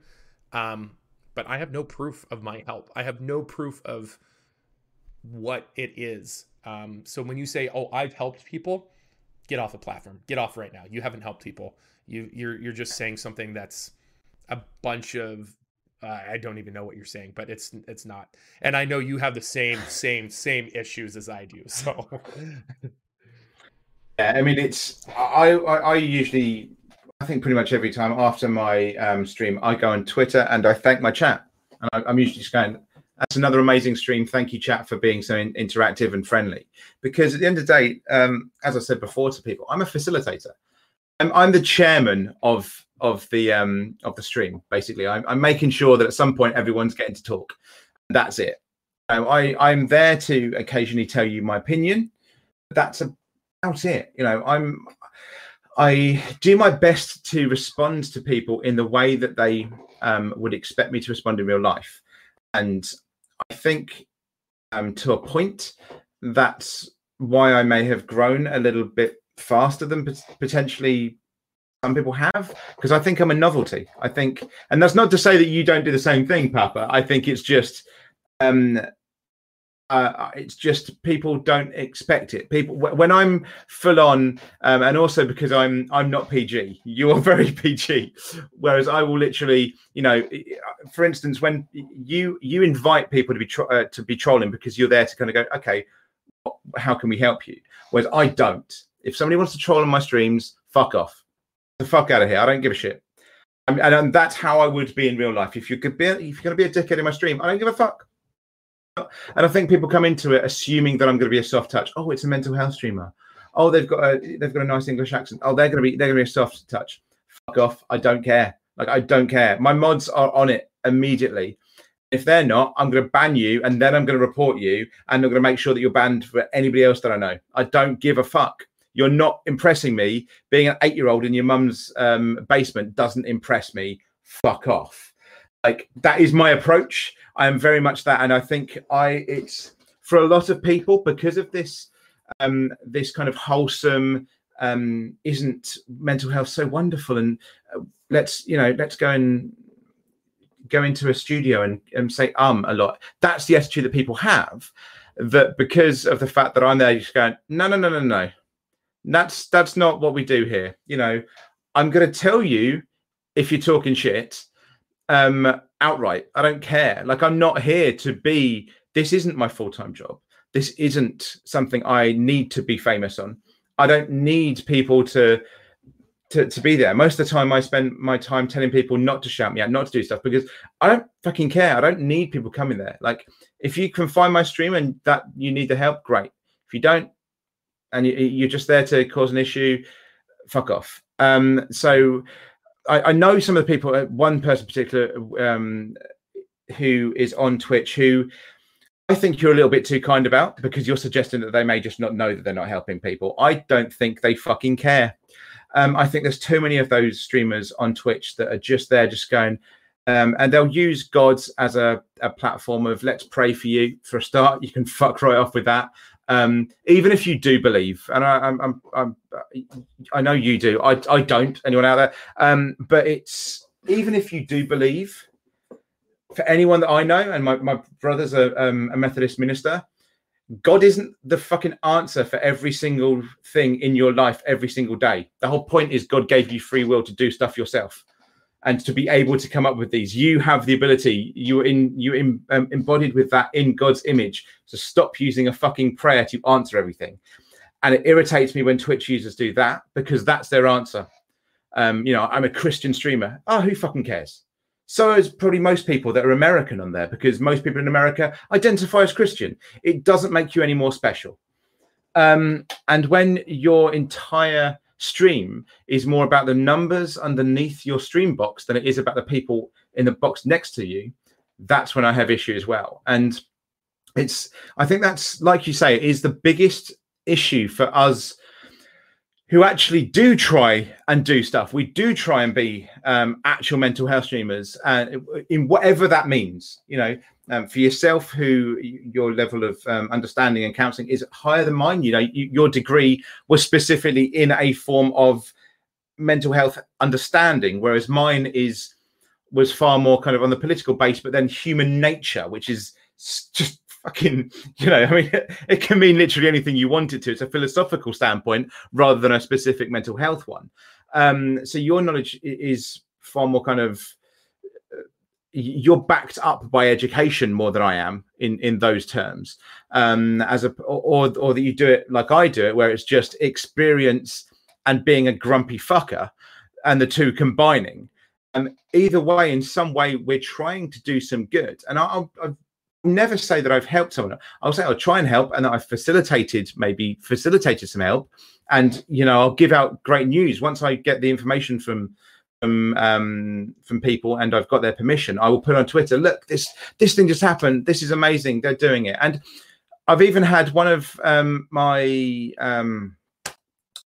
Um, but I have no proof of my help. I have no proof of what it is. Um, so when you say, "Oh, I've helped people," get off the platform. Get off right now. You haven't helped people. You you're you're just saying something that's a bunch of uh, I don't even know what you're saying, but it's it's not. And I know you have the same same same issues as I do. So yeah, I mean it's I I, I usually I think pretty much every time after my um, stream I go on Twitter and I thank my chat and I, am usually just going. That's another amazing stream. Thank you, chat, for being so in, interactive and friendly. Because at the end of the day, um, as I said before to people, I'm a facilitator. I'm, I'm the chairman of of the um of the stream. Basically, I'm, I'm making sure that at some point everyone's getting to talk. That's it. I I'm there to occasionally tell you my opinion. But that's about it. You know, I'm I do my best to respond to people in the way that they um, would expect me to respond in real life, and I think um, to a point that's why I may have grown a little bit faster than potentially some people have because I think I'm a novelty. I think, and that's not to say that you don't do the same thing, Papa. I think it's just, um, uh, it's just people don't expect it. People when I'm full on, um, and also because I'm I'm not PG. You are very PG, whereas I will literally, you know, for instance, when you you invite people to be tro- uh, to be trolling because you're there to kind of go, okay, how can we help you? Whereas I don't. If somebody wants to troll on my streams, fuck off the fuck out of here. I don't give a shit. and, and that's how I would be in real life. If you could be, if you're to be a dickhead in my stream, I don't give a fuck. And I think people come into it assuming that I'm going to be a soft touch. Oh, it's a mental health streamer. Oh, they've got a they've got a nice English accent. Oh, they're going to be they're going to be a soft touch. Fuck off. I don't care. Like I don't care. My mods are on it immediately. If they're not, I'm going to ban you, and then I'm going to report you, and I'm going to make sure that you're banned for anybody else that I know. I don't give a fuck. You're not impressing me. Being an eight year old in your mum's um, basement doesn't impress me. Fuck off. Like that is my approach. I am very much that, and I think I it's for a lot of people because of this um, this kind of wholesome um, isn't mental health so wonderful and uh, let's you know let's go and go into a studio and, and say um a lot. That's the attitude that people have that because of the fact that i'm there you're just going no no no no no. That's that's not what we do here. You know i'm going to tell you if you're talking shit um outright i don't care like i'm not here to be this isn't my full-time job this isn't something i need to be famous on i don't need people to to, to be there. Most of the time, I spend my time telling people not to shout me out, not to do stuff because I don't fucking care. I don't need people coming there. Like, if you can find my stream and that you need the help, great. If you don't, and you, are just there to cause an issue, fuck off. Um, so I, I, know some of the people. Uh, one person particular um, who is on Twitch who I think you're a little bit too kind about because you're suggesting that they may just not know that they're not helping people. I don't think they fucking care. Um, I think there's too many of those streamers on Twitch that are just there, just going, um, and they'll use gods as a, a, platform of let's pray for you for a start. You can fuck right off with that. Um, even if you do believe, and I, I'm, I'm, I'm, i know you do. I, I don't. Anyone out there? Um, but it's even if you do believe, for anyone that I know, and my, my brother's a, um, a Methodist minister, God isn't the fucking answer for every single thing in your life every single day. The whole point is God gave you free will to do stuff yourself and to be able to come up with these. You have the ability. You're in you in, um, embodied with that in God's image. So stop using a fucking prayer to answer everything. And it irritates me when Twitch users do that because that's their answer. Um, you know, I'm a Christian streamer. Oh, who fucking cares? So is probably most people that are American on there because most people in America identify as Christian. It doesn't make you any more special. Um, and when your entire stream is more about the numbers underneath your stream box than it is about the people in the box next to you, that's when I have issue as well. And it's, I think that's like you say, is the biggest issue for us who actually do try and do stuff. We do try and be um, actual mental health streamers, and uh, in whatever that means. You know, um, for yourself, who your level of um, understanding and counselling is higher than mine. You know, you, your degree was specifically in a form of mental health understanding, whereas mine is was far more kind of on the political base, but then human nature, which is just fucking, you know, I mean, it, can mean literally anything you want it to. It's a philosophical standpoint rather than a specific mental health one. Um, so your knowledge is far more kind of uh, you're backed up by education more than I am in in those terms. Um, as a or or that you do it like I do it, where it's just experience and being a grumpy fucker, and the two combining. Um, either way, in some way, we're trying to do some good. And I, I've never say that I've helped someone. I'll say I'll try and help and that I've facilitated, maybe facilitated some help. And, you know, I'll give out great news once I get the information from from um, from people and I've got their permission. I will put on Twitter, look, this this thing just happened. This is amazing. They're doing it. And I've even had one of um, my um,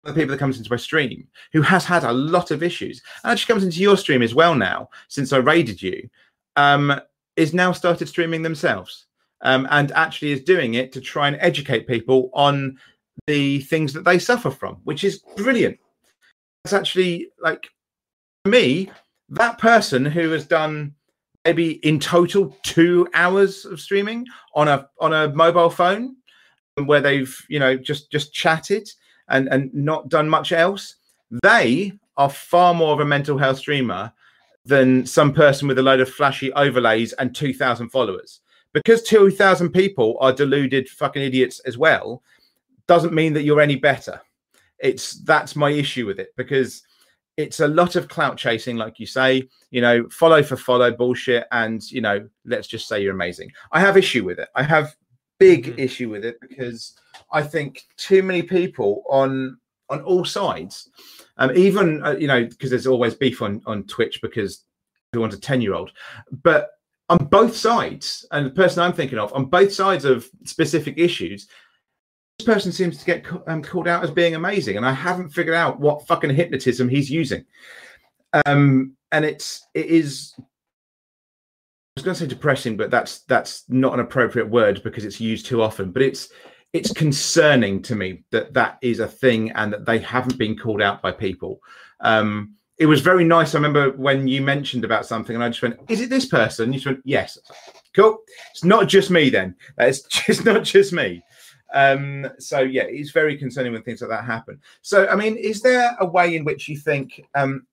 the people that comes into my stream who has had a lot of issues and actually comes into your stream as well now since I raided you. Um, is now started streaming themselves um, and actually is doing it to try and educate people on the things that they suffer from, which is brilliant. It's actually like me, that person who has done maybe in total two hours of streaming on a on a mobile phone where they've you know just just chatted and and not done much else they are far more of a mental health streamer than some person with a load of flashy overlays and 2,000 followers. Because 2,000 people are deluded fucking idiots as well, doesn't mean that you're any better. It's that's my issue with it because it's a lot of clout chasing, like you say, you know, follow for follow bullshit. And, you know, let's just say you're amazing. I have issue with it. I have big mm-hmm. issue with it because I think too many people on on all sides um, even uh, you know because there's always beef on on Twitch because everyone's a ten year old, but on both sides, and the person I'm thinking of on both sides of specific issues, this person seems to get um, called out as being amazing, and I haven't figured out what fucking hypnotism he's using. Um, and it's it is. I was going to say depressing, but that's that's not an appropriate word because it's used too often. But it's it's concerning to me that that is a thing and that they haven't been called out by people. Um, it was very nice. I remember when you mentioned about something, and I just went, "Is it this person?" You just went, "Yes." Cool. It's not just me then. It's just not just me. Um, so yeah, it's very concerning when things like that happen. So I mean, is there a way in which you think? Um,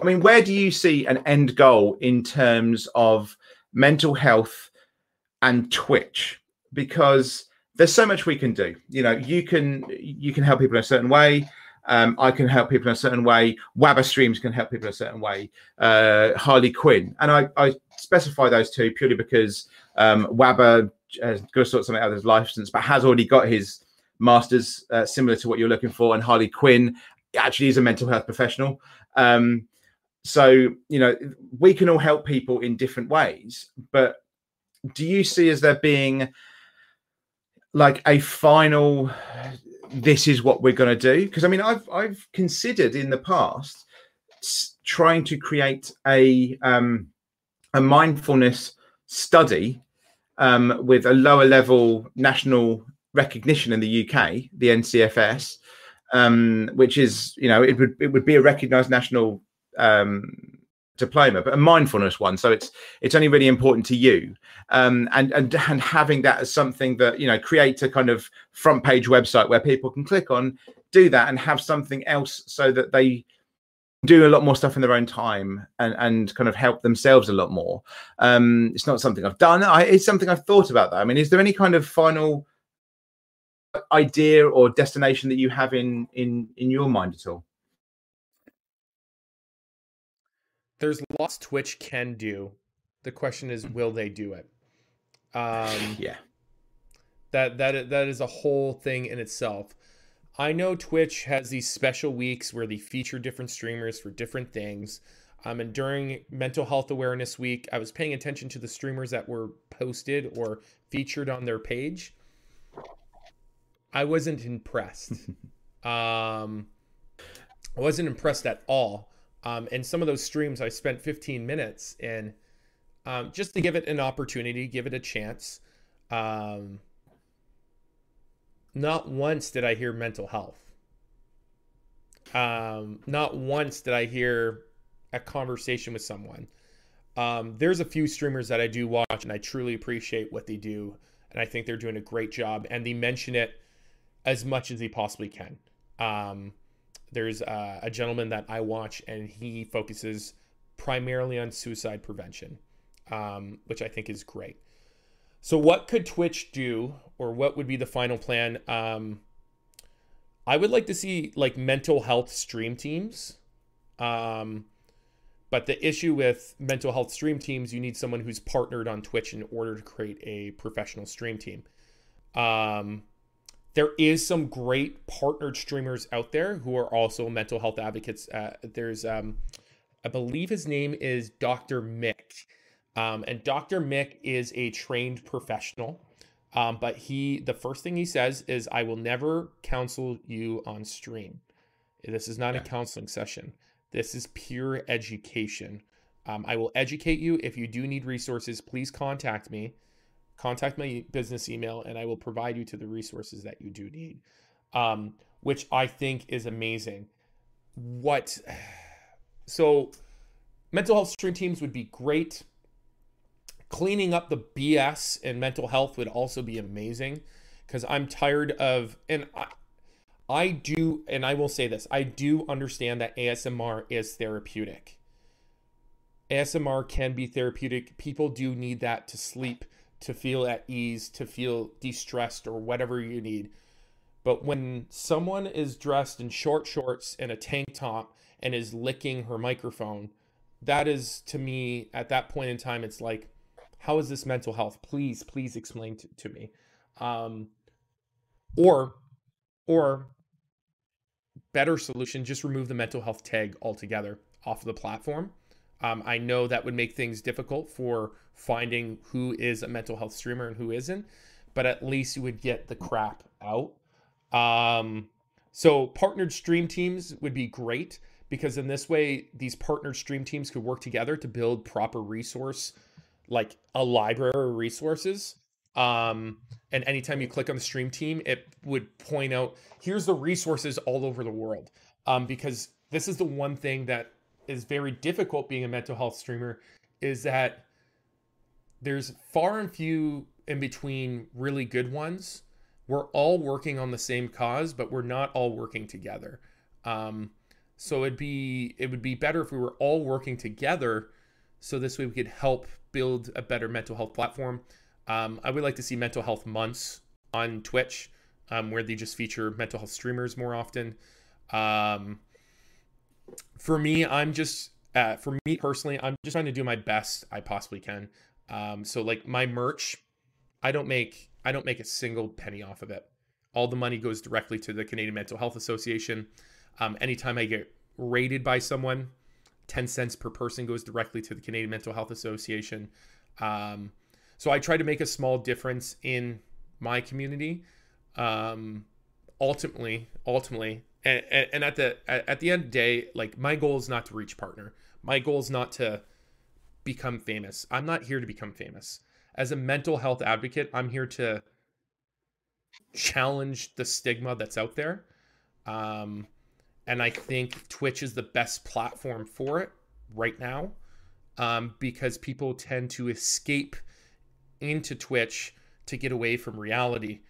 I mean, where do you see an end goal in terms of mental health and Twitch? Because there's so much we can do. You know, you can you can help people in a certain way. Um, I can help people in a certain way. Wabba streams can help people in a certain way. Uh, Harley Quinn, and I, I specify those two purely because um, Wabba has got to sort something out of his license, but has already got his masters uh, similar to what you're looking for, and Harley Quinn actually is a mental health professional. Um, so you know we can all help people in different ways, but do you see as there being like a final this is what we're going to do. Because i mean i've i've considered in the past trying to create a um a mindfulness study um with a lower level national recognition in the uk the ncfe um which is you know it would it would be a recognized national um diploma, but a mindfulness one. So it's it's only really important to you, um, and and and having that as something that you know create a kind of front page website where people can click on, do that, and have something else so that they do a lot more stuff in their own time and and kind of help themselves a lot more. Um, it's not something I've done. I, it's something I've thought about. That I mean, is there any kind of final idea or destination that you have in in in your mind at all? There's lots Twitch can do. The question is, will they do it? Um, yeah. That that that is a whole thing in itself. I know Twitch has these special weeks where they feature different streamers for different things. Um, and during Mental Health Awareness Week, I was paying attention to the streamers that were posted or featured on their page. I wasn't impressed. um, I wasn't impressed at all. Um, and some of those streams, I spent 15 minutes in um, just to give it an opportunity, give it a chance. Um, not once did I hear mental health. Um, not once did I hear a conversation with someone. Um, there's a few streamers that I do watch, and I truly appreciate what they do, and I think they're doing a great job. And they mention it as much as they possibly can. Um, there's uh, a gentleman that I watch, and he focuses primarily on suicide prevention, um, which I think is great. So, what could Twitch do, or what would be the final plan? Um, I would like to see like mental health stream teams. Um, but the issue with mental health stream teams, you need someone who's partnered on Twitch in order to create a professional stream team. Um, there is some great partnered streamers out there who are also mental health advocates. Uh, there's, um, I believe his name is Dr. Mick. Um, and Dr. Mick is a trained professional. Um, but he, the first thing he says is, I will never counsel you on stream. This is not yeah. a counseling session. This is pure education. Um, I will educate you. If you do need resources, please contact me contact my business email and I will provide you to the resources that you do need, um, which I think is amazing. What so mental health stream teams would be great. Cleaning up the BS in mental health would also be amazing because I'm tired of and I, I do and I will say this I do understand that ASMR is therapeutic. ASMR can be therapeutic. People do need that to sleep to feel at ease, to feel de stressed, or whatever you need. But when someone is dressed in short shorts and a tank top and is licking her microphone, that is to me, at that point in time, it's like, how is this mental health? Please, please explain to, to me. Um, or, or better solution, just remove the mental health tag altogether off of the platform um, I know that would make things difficult for finding who is a mental health streamer and who isn't, but at least you would get the crap out. Um, so partnered stream teams would be great because in this way, these partnered stream teams could work together to build proper resource, like a library of resources Um, and anytime you click on the stream team, it would point out here's the resources all over the world. Um, because this is the one thing that is very difficult being a mental health streamer is that there's far and few in between really good ones. We're all working on the same cause, but we're not all working together. Um, so it'd be it would be better if we were all working together, so this way we could help build a better mental health platform. Um, I would like to see mental health months on Twitch, um, where they just feature mental health streamers more often. Um, for me, I'm just uh, for me personally, I'm just trying to do my best I possibly can. Um, so like my merch, I don't make I don't make a single penny off of it. All the money goes directly to the Canadian Mental Health Association. Um, anytime I get raided by someone, 10 cents per person goes directly to the Canadian Mental Health Association. Um, so I try to make a small difference in my community. Um, ultimately, ultimately, and, and at the at the end of the day, like my goal is not to reach partner. My goal is not to become famous. I'm not here to become famous. As a mental health advocate, I'm here to challenge the stigma that's out there. Um, and I think Twitch is the best platform for it right now um, because people tend to escape into Twitch to get away from reality.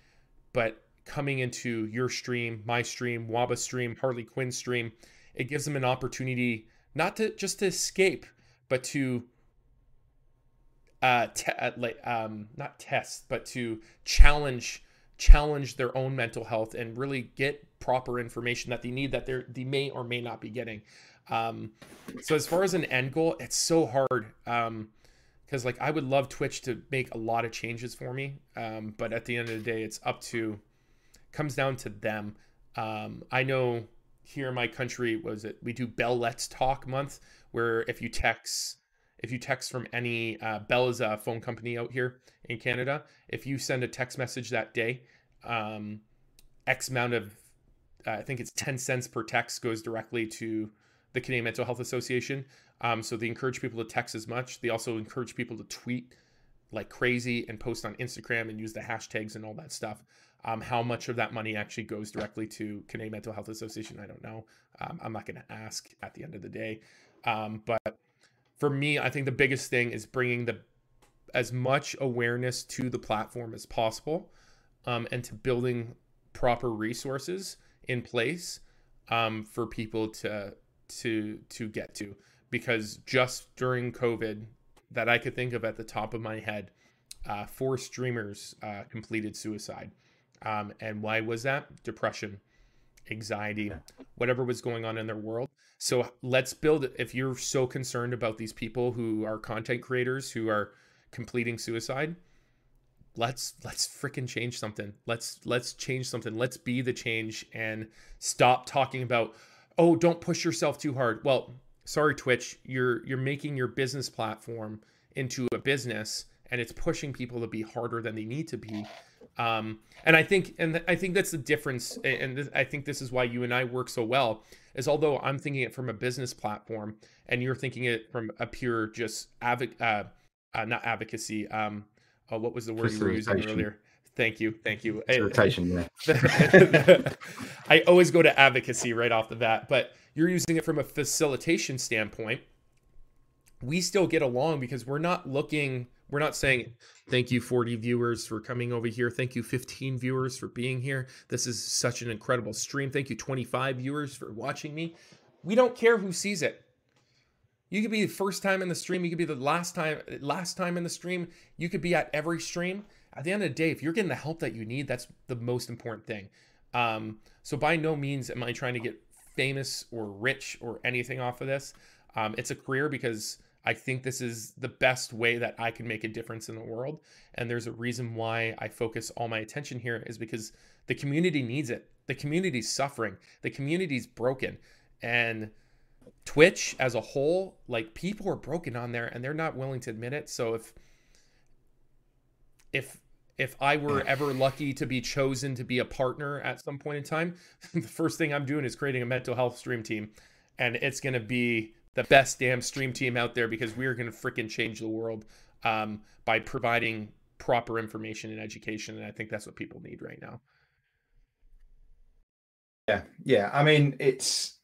But coming into your stream, my stream, Waba stream, Harley Quinn stream, it gives them an opportunity not to just to escape, but to uh, te- uh, um, not test, but to challenge challenge their own mental health and really get proper information that they need that they they may or may not be getting. Um, so as far as an end goal, it's so hard. Um, because like I would love Twitch to make a lot of changes for me, um, but at the end of the day, it's up to comes down to them. Um, I know here in my country was it we do Bell Let's Talk month, where if you text if you text from any uh, Bell is a phone company out here in Canada, if you send a text message that day, um, X amount of uh, I think it's ten cents per text goes directly to the Canadian Mental Health Association. Um, so they encourage people to text as much. They also encourage people to tweet like crazy and post on Instagram and use the hashtags and all that stuff. Um, how much of that money actually goes directly to Canadian Mental Health Association, I don't know. Um, I'm not going to ask at the end of the day. Um, but for me, I think the biggest thing is bringing the as much awareness to the platform as possible, um, and to building proper resources in place um, for people to to to get to because just during COVID, that I could think of at the top of my head, uh, four streamers uh, completed suicide. Um, and why was that? Depression, anxiety, whatever was going on in their world. So let's build it. If you're so concerned about these people who are content creators who are completing suicide, let's let's freaking change something. Let's let's change something. Let's be the change and stop talking about oh, don't push yourself too hard. Well, sorry Twitch, you're you're making your business platform into a business and it's pushing people to be harder than they need to be. Um, and I think, and I think that's the difference. And th- I think this is why you and I work so well. Is although I'm thinking it from a business platform, and you're thinking it from a pure just advoc- uh, uh, not advocacy. Um, uh, what was the word you were using earlier? Thank you, thank you. Facilitation, yeah. I always go to advocacy right off the bat, but you're using it from a facilitation standpoint. We still get along because we're not looking. We're not saying thank you 40 viewers for coming over here. Thank you 15 viewers for being here. This is such an incredible stream. Thank you 25 viewers for watching me. We don't care who sees it. You could be the first time in the stream. You could be the last time last time in the stream. You could be at every stream at the end of the day, if you're getting the help that you need, that's the most important thing. Um, so by no means am I trying to get famous or rich or anything off of this. Um, it's a career because I think this is the best way that I can make a difference in the world. And there's a reason why I focus all my attention here is because the community needs it. The community's suffering. The community's broken. And Twitch as a whole, like people are broken on there and they're not willing to admit it. So if if if I were ever lucky to be chosen to be a partner at some point in time, the first thing I'm doing is creating a mental health stream team. And it's going to be the best damn stream team out there because we're going to freaking change the world um, by providing proper information and education, and I think that's what people need right now. Yeah, yeah. I mean, it's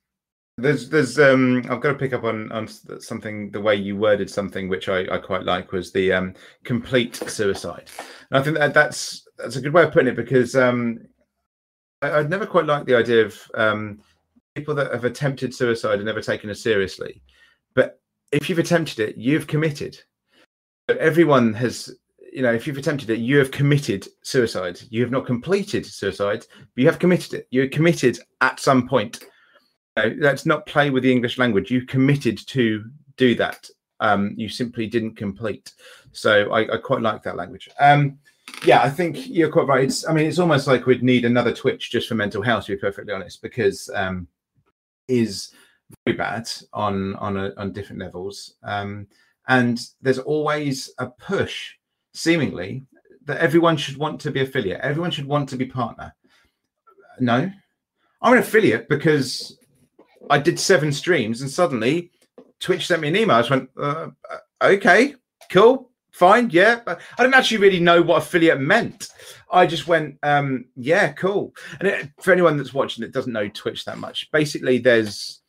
there's there's um I've got to pick up on on something the way you worded something which I, I quite like was the um complete suicide. And I think that that's that's a good way of putting it because um I, I'd never quite liked the idea of um people that have attempted suicide and never taken it seriously. But if you've attempted it, you've committed. But everyone has you know, if you've attempted it, you have committed suicide. You have not completed suicide, but you have committed it. You're committed at some point. You know, let's not play with the English language. You committed to do that. Um, you simply didn't complete. So I, I quite like that language. Um, yeah, I think you're quite right. It's, I mean, it's almost like we'd need another Twitch just for mental health, to be perfectly honest, because um, is very bad on on a, on different levels. Um, and there's always a push seemingly that everyone should want to be affiliate. Everyone should want to be partner. No, I'm an affiliate because I did seven streams and suddenly Twitch sent me an email. I just went, uh, uh okay, cool, fine, yeah. But I didn't actually really know what affiliate meant. I just went, um, yeah, cool. And it, for anyone that's watching that doesn't know Twitch that much, basically there's,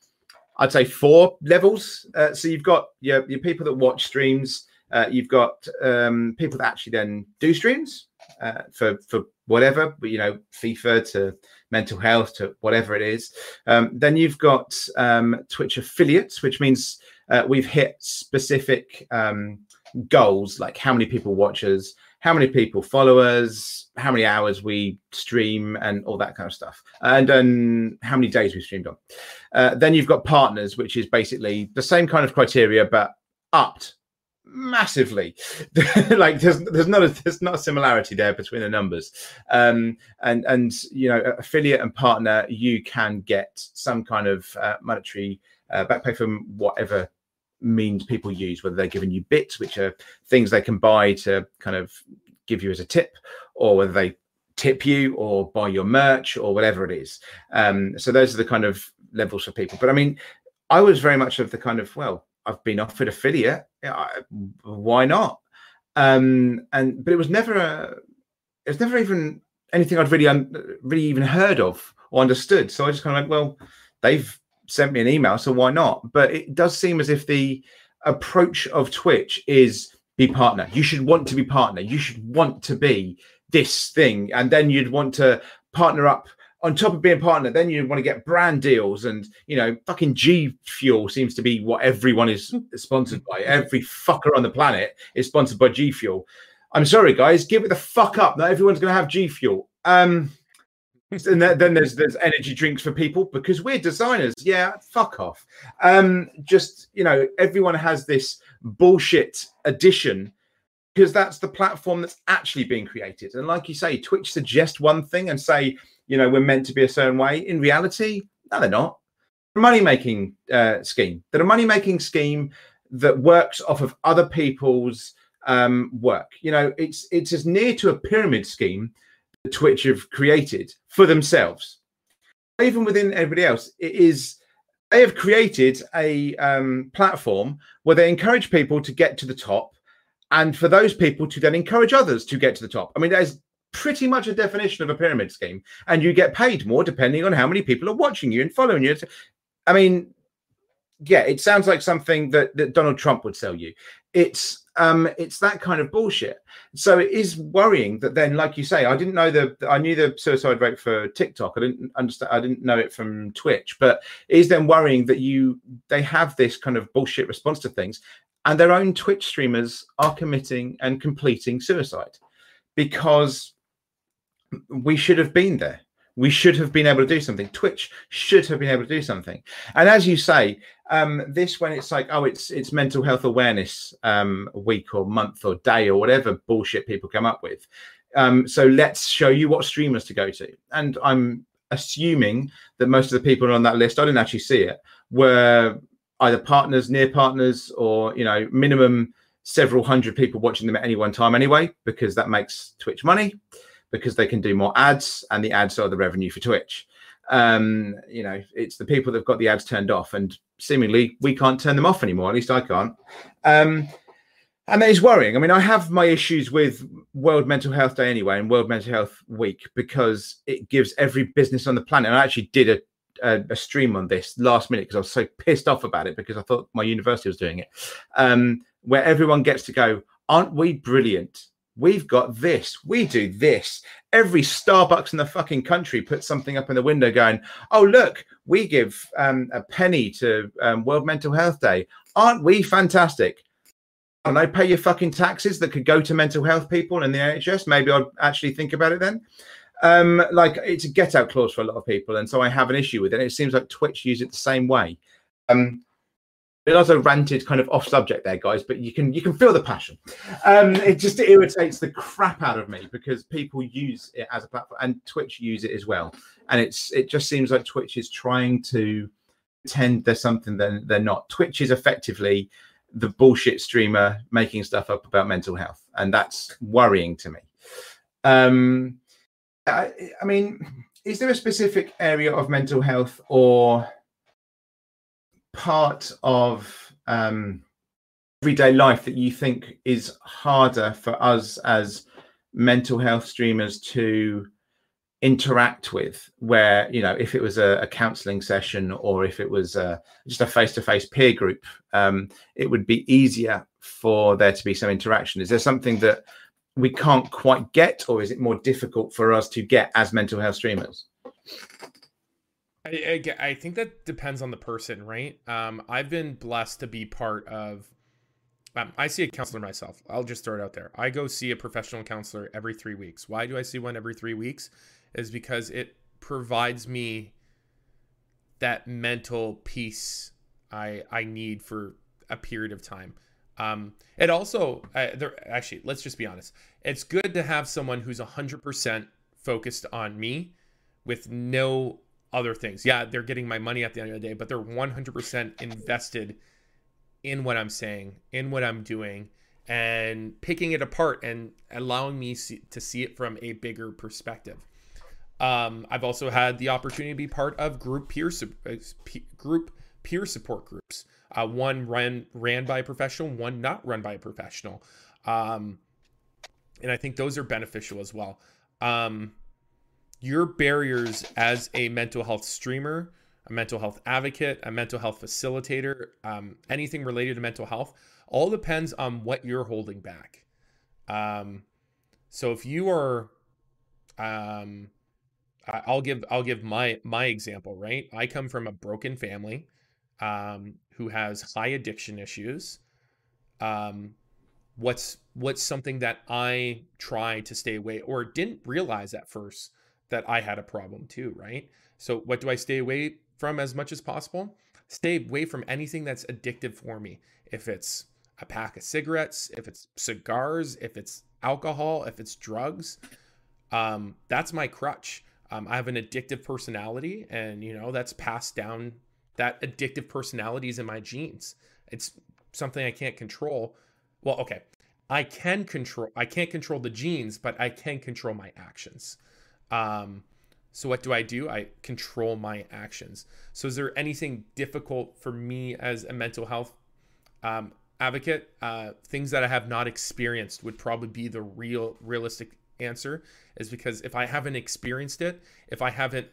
I'd say four levels. Uh, so you've got your, your people that watch streams, uh, you've got um, people that actually then do streams uh, for for whatever, but you know, FIFA to mental health to whatever it is. Um, then you've got um, Twitch affiliates, which means uh, we've hit specific um, goals, like how many people watch us, how many people follow us, how many hours we stream, and all that kind of stuff, and then how many days we streamed on. Uh, then you've got partners, which is basically the same kind of criteria, but upped massively. Like there's there's not a there's not a similarity there between the numbers. Um and and you know affiliate and partner you can get some kind of uh, monetary uh, back pay from whatever means people use whether they're giving you bits which are things they can buy to kind of give you as a tip or whether they tip you or buy your merch or whatever it is um so those are the kind of levels for people but i mean i was very much of the kind of well I've been offered affiliate. Why not? Um, and but it was never a, it was never even anything I'd really un, really even heard of or understood. So I just kind of like, well, they've sent me an email, so why not? But it does seem as if the approach of Twitch is be partner. You should want to be partner. You should want to be this thing, and then you'd want to partner up on top of being partner, then you want to get brand deals and you know, fucking G Fuel seems to be what everyone is sponsored by. Every fucker on the planet is sponsored by G Fuel. I'm sorry, guys, give it the fuck up. Not everyone's going to have G Fuel. Um, and then there's there's energy drinks for people because we're designers. Yeah, fuck off. Um, just you know, everyone has this bullshit addition because that's the platform that's actually being created. And like you say, Twitch suggest one thing and say you know, we're meant to be a certain way. In reality, no, they're not. A Money making uh, scheme. They're a money making scheme that works off of other people's um, work. You know, it's it's as near to a pyramid scheme that Twitch have created for themselves. Even within everybody else, it is they have created a um, platform where they encourage people to get to the top, and for those people to then encourage others to get to the top. I mean, there's pretty much a definition of a pyramid scheme, and you get paid more depending on how many people are watching you and following you. I mean, yeah, it sounds like something that, that Donald Trump would sell you. It's um, it's that kind of bullshit. So it is worrying that then, like you say, I didn't know the I knew the suicide rate for TikTok. I didn't understand. I didn't know it from Twitch. But it is then worrying that you they have this kind of bullshit response to things, and their own Twitch streamers are committing and completing suicide because we should have been there. We should have been able to do something. Twitch should have been able to do something. And as you say, um, this when it's like, oh, it's it's mental health awareness um, week or month or day or whatever bullshit people come up with. Um, so let's show you what streamers to go to. And I'm assuming that most of the people on that list, I didn't actually see it, were either partners, near partners, or you know, minimum several hundred people watching them at any one time anyway, because that makes Twitch money because they can do more ads and the ads are the revenue for Twitch. Um, you know, it's the people that've got the ads turned off, and seemingly we can't turn them off anymore. At least I can't. Um, and that is worrying. I mean, I have my issues with World Mental Health Day anyway, and World Mental Health Week because it gives every business on the planet. I actually did a a, a stream on this last minute because I was so pissed off about it because I thought my university was doing it, um, where everyone gets to go. Aren't we brilliant? We've got this. We do this. Every Starbucks in the fucking country puts something up in the window going, oh, look, we give um, a penny to um, World Mental Health Day. Aren't we fantastic? And I pay your fucking taxes that could go to mental health people in the NHS. Maybe I'd actually think about it then. Um, like it's a get out clause for a lot of people. And so I have an issue with it. It seems like Twitch use it the same way. Um, it also ranted kind of off subject there, guys, but you can you can feel the passion. Um, it just irritates the crap out of me because people use it as a platform and Twitch use it as well. And it's it just seems like Twitch is trying to pretend there's something that they're not. Twitch is effectively the bullshit streamer making stuff up about mental health, and that's worrying to me. Um, I, I mean, is there a specific area of mental health or part of um, everyday life that you think is harder for us as mental health streamers to interact with? Where you know if it was a, a counseling session or if it was a, just a face-to-face peer group um, it would be easier for there to be some interaction. Is there something that we can't quite get or is it more difficult for us to get as mental health streamers I, I, I think that depends on the person, right? Um, I've been blessed to be part of. Um, I see a counselor myself. I'll just throw it out there. I go see a professional counselor every three weeks. Why do I see one every three weeks? Is because it provides me that mental peace I I need for a period of time. Um, it also, uh, there, actually, let's just be honest. It's good to have someone who's 100% focused on me with no other things. Yeah, they're getting my money at the end of the day, but they're 100% invested in what I'm saying, in what I'm doing, and picking it apart and allowing me see, to see it from a bigger perspective. Um, I've also had the opportunity to be part of group peer uh, group peer support groups. Uh, one ran ran by a professional, one not run by a professional, um, and I think those are beneficial as well. Um, your barriers as a mental health streamer, a mental health advocate, a mental health facilitator, um, anything related to mental health, all depends on what you're holding back. Um, so if you are, um, I'll give I'll give my my example. Right, I come from a broken family um, who has high addiction issues. Um, what's what's something that I try to stay away or didn't realize at first that I had a problem too, right? So, what do I stay away from as much as possible? Stay away from anything that's addictive for me. If it's a pack of cigarettes, if it's cigars, if it's alcohol, if it's drugs, um, that's my crutch. Um, I have an addictive personality, and you know that's passed down. That addictive personality is in my genes. It's something I can't control. Well, okay, I can control. I can't control the genes, but I can control my actions. Um, so what do I do? I control my actions. So is there anything difficult for me as a mental health um, advocate? Uh, things that I have not experienced would probably be the real realistic answer. Is because if I haven't experienced it, if I haven't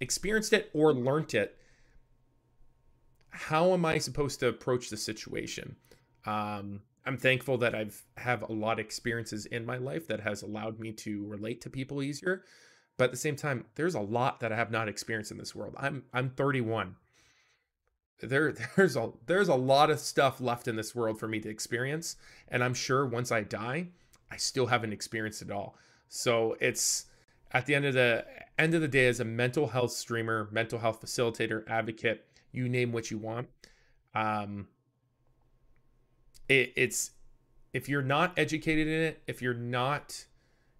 experienced it or learned it, how am I supposed to approach the situation? Um, I'm thankful that I've have a lot of experiences in my life that has allowed me to relate to people easier. But at the same time, there's a lot that I have not experienced in this world. I'm I'm 31. There there's a there's a lot of stuff left in this world for me to experience, and I'm sure once I die, I still haven't experienced it all. So it's at the end of the end of the day as a mental health streamer, mental health facilitator, advocate, you name what you want. Um it, it's if you're not educated in it, if you're not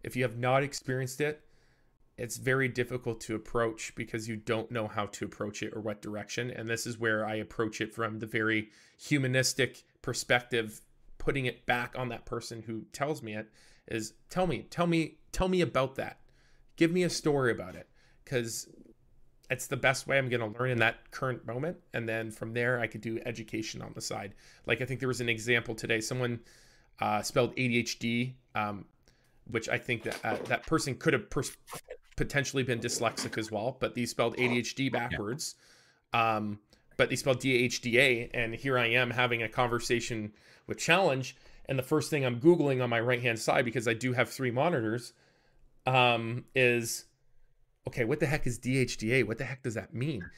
if you have not experienced it, it's very difficult to approach because you don't know how to approach it or what direction. And this is where I approach it from the very humanistic perspective, putting it back on that person who tells me it is tell me, tell me, tell me about that. Give me a story about it. Because it's the best way I'm going to learn in that current moment. And then from there, I could do education on the side. Like I think there was an example today. Someone uh, spelled ADHD, um, which I think that uh, that person could have pers- potentially been dyslexic as well, but they spelled ADHD backwards. Yeah. Um, but they spelled DHDA, and here I am having a conversation with Challenge, and the first thing I'm googling on my right hand side because I do have three monitors, um, is okay. What the heck is DHDA? What the heck does that mean?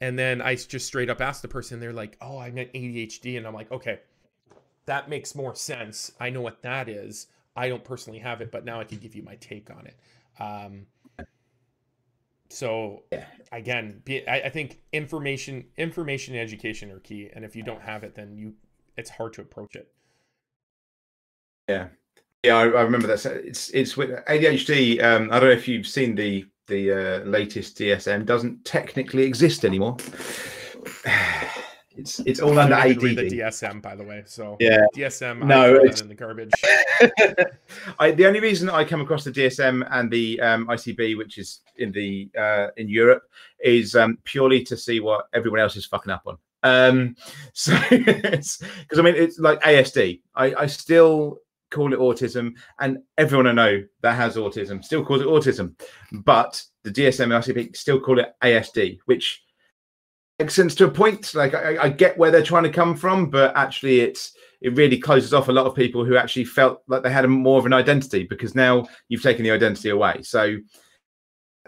And then I just straight up asked the person, they're like, oh, I meant ADHD. And I'm like, okay, that makes more sense. I know what that is. I don't personally have it, but now I can give you my take on it. Um, so yeah. again, I, I think information, information, and education are key. And if you don't have it, then you, it's hard to approach it. Yeah, yeah, I, I remember that. It's it's with ADHD. Um, I don't know if you've seen the the uh, latest DSM doesn't technically exist anymore. It's it's all under ADD. The DSM, by the way. So yeah, DSM. No, it's in the garbage. I, the only reason I come across the DSM and the um, ICD, which is in the uh, in Europe, is um, purely to see what everyone else is fucking up on. Um, so because I mean it's like ASD. I, I still call it autism, and everyone I know that has autism still calls it autism. But the DSM and ICD still call it ASD, which makes sense to a point. Like I, I, get where they're trying to come from, but actually, it's it really closes off a lot of people who actually felt like they had a, more of an identity because now you've taken the identity away. So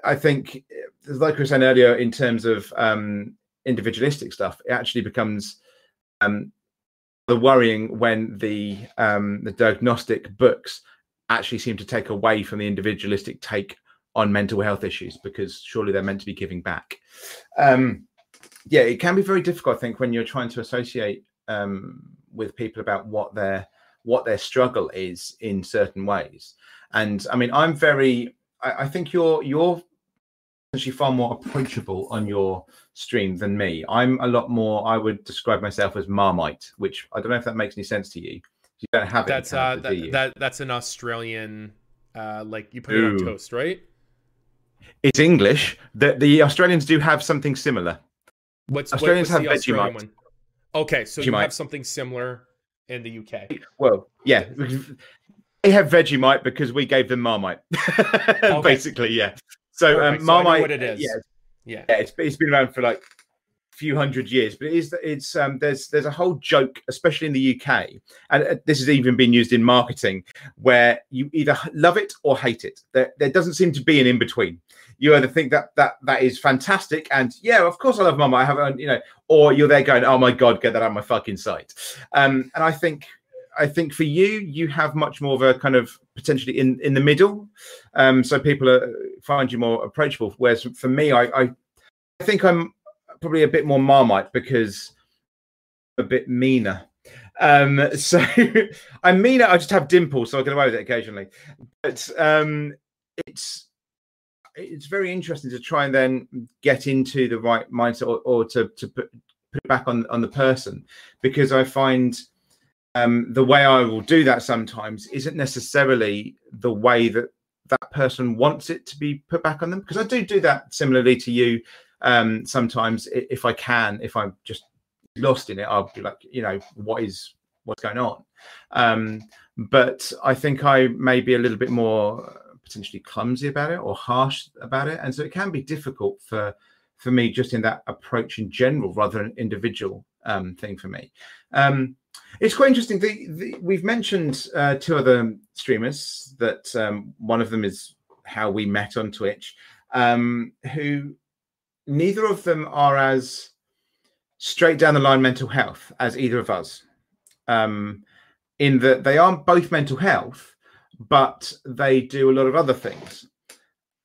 I think, like I was saying earlier, in terms of um, individualistic stuff, it actually becomes um, the worrying when the um, the diagnostic books actually seem to take away from the individualistic take on mental health issues because surely they're meant to be giving back. Um, yeah, it can be very difficult, I think, when you're trying to associate um, with people about what their what their struggle is in certain ways. And I mean, I'm very. I, I think you're you're actually far more approachable on your stream than me. I'm a lot more. I would describe myself as Marmite, which I don't know if that makes any sense to you. You don't have it. That's uh, that, that, that's an Australian. Uh, like you put Ooh. it on toast, right? It's English. The the Australians do have something similar. What's Australians what, have Vegemite. One? Okay, so Vegemite. you have something similar in the UK. Well, yeah, they have Vegemite because we gave them Marmite, okay. basically. Yeah. So um, Marmite, so what it is. Yeah, yeah, yeah it's, it's been around for like a few hundred years, but it is it's um, there's there's a whole joke, especially in the UK, and uh, this has even been used in marketing, where you either love it or hate it. There, there doesn't seem to be an in between. You either think that that that is fantastic, and yeah, of course I love Mama. I have, a, you know, or you're there going, oh my god, get that out of my fucking sight. Um, and I think I think for you, you have much more of a kind of potentially in in the middle. Um, so people are, find you more approachable. Whereas for me, I, I I think I'm probably a bit more marmite because I'm a bit meaner. Um, so I'm meaner. I just have dimples, so I get away with it occasionally. But um, it's it's very interesting to try and then get into the right mindset or, or to to put, put it back on on the person because I find um, the way I will do that sometimes isn't necessarily the way that that person wants it to be put back on them because I do do that similarly to you um, sometimes if I can, if I'm just lost in it, I'll be like, you know, what is what's going on? Um, but I think I may be a little bit more potentially clumsy about it or harsh about it, and so it can be difficult for for me just in that approach in general rather than an individual um, thing for me. Um, it's quite interesting. The, the, we've mentioned uh, two other streamers that um, one of them is how we met on Twitch, um, who neither of them are as straight down the line mental health as either of us. Um, in that they aren't both mental health, but they do a lot of other things.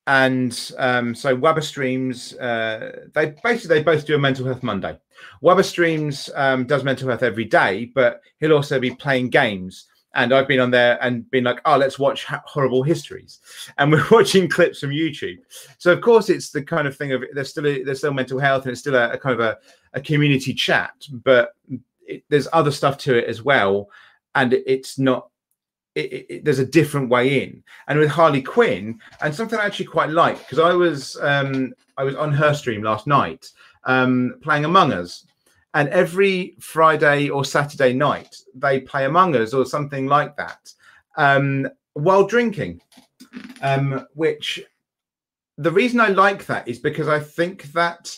And um, so Webber Streams, uh, they basically they both do a mental health Monday. Webber Streams um, does mental health every day, but he'll also be playing games and I've been on there and been like, oh, let's watch horrible histories, and we're watching clips from YouTube. So of course, it's the kind of thing of there's still a, there's still mental health and it's still a, a kind of a, a community chat, but it, there's other stuff to it as well, and it, it's not. It, there's a different way in, and with Harley Quinn, and something I actually quite like because I was um, I was on her stream last night um, playing Among Us, and every Friday or Saturday night they play Among Us or something like that um, while drinking. Um, which the reason I like that is because I think that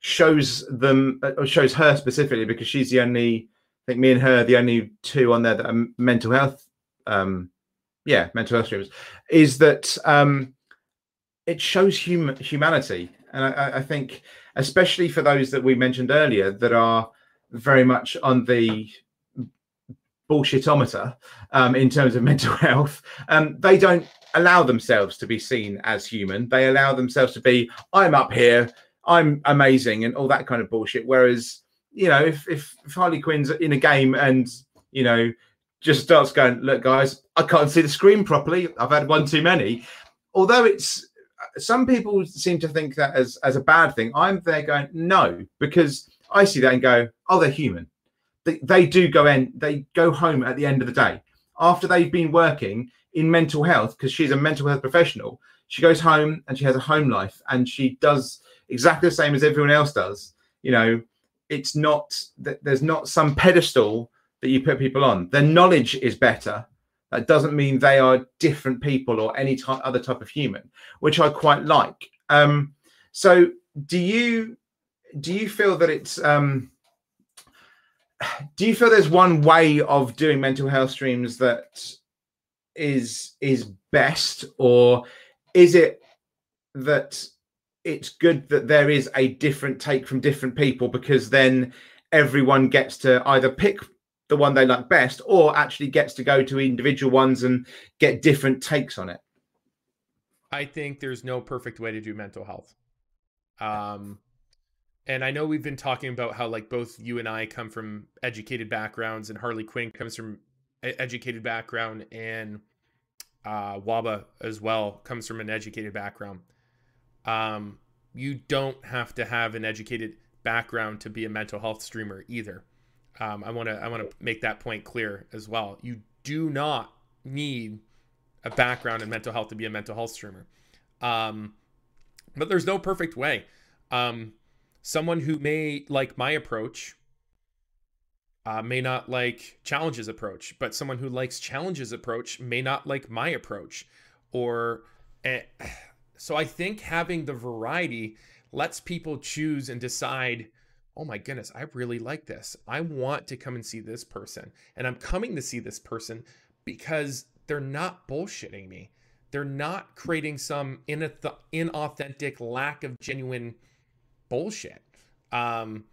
shows them uh, or shows her specifically because she's the only I think me and her the only two on there that are mental health um yeah mental health streamers is that um it shows hum- humanity and I, I think especially for those that we mentioned earlier that are very much on the bullshitometer um, in terms of mental health. Um, they don't allow themselves to be seen as human. They allow themselves to be, I'm up here, I'm amazing, and all that kind of bullshit. Whereas, you know, if, if, if Harley Quinn's in a game and, you know, just starts going, look, guys, I can't see the screen properly. I've had one too many. Although it's some people seem to think that as as a bad thing. I'm there going, no, because I see that and go, oh, they're human they, they do go in, they go home at the end of the day after they've been working in mental health because she's a mental health professional. She goes home and she has a home life and she does exactly the same as everyone else does. You know, it's not that there's not some pedestal that you put people on. Their knowledge is better. That doesn't mean they are different people or any type, other type of human, which I quite like. Um, so, do you do you feel that it's um, do you feel there's one way of doing mental health streams that is is best or is it that it's good that there is a different take from different people because then everyone gets to either pick the one they like best or actually gets to go to individual ones and get different takes on it i think there's no perfect way to do mental health um and I know we've been talking about how like both you and I come from educated backgrounds, and Harley Quinn comes from educated background, and uh, Waba as well comes from an educated background. Um, you don't have to have an educated background to be a mental health streamer either. Um, I want to I want to make that point clear as well. You do not need a background in mental health to be a mental health streamer. Um, but there's no perfect way. Um, someone who may like my approach uh, may not like challenges approach but someone who likes challenges approach may not like my approach or eh, so i think having the variety lets people choose and decide oh my goodness i really like this i want to come and see this person and i'm coming to see this person because they're not bullshitting me they're not creating some inauthentic lack of genuine bullshit. Um,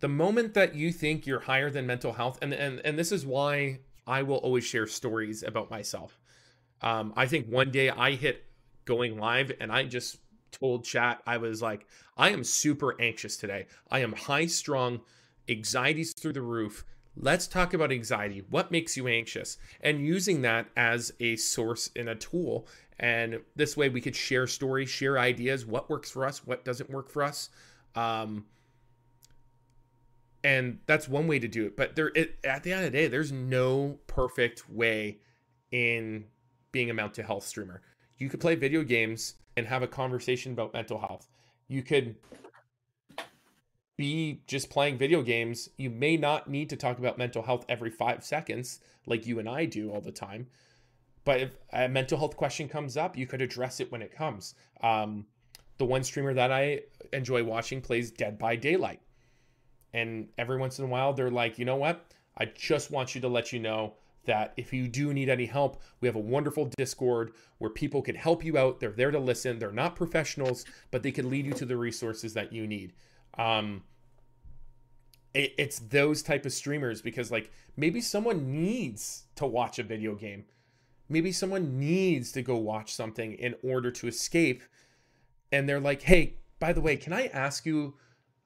the moment that you think you're higher than mental health, and and and this is why I will always share stories about myself. Um, I think one day I hit going live and I just told chat I was like, I am super anxious today. I am high strung, anxiety's through the roof. Let's talk about anxiety. What makes you anxious? And using that as a source and a tool. And this way we could share stories, share ideas, what works for us, what doesn't work for us. Um, and that's one way to do it. But there, it, at the end of the day, there's no perfect way in being a mental health streamer. You could play video games and have a conversation about mental health. You could be just playing video games. You may not need to talk about mental health every five seconds like you and I do all the time. But if a mental health question comes up, you could address it when it comes. Um, the one streamer that I enjoy watching plays Dead by Daylight. And every once in a while, they're like, you know what? I just want you to let you know that if you do need any help, we have a wonderful Discord where people can help you out. They're there to listen. They're not professionals, but they can lead you to the resources that you need. Um, it, it's those type of streamers because like maybe someone needs to watch a video game. Maybe someone needs to go watch something in order to escape. And they're like, hey, by the way, can I ask you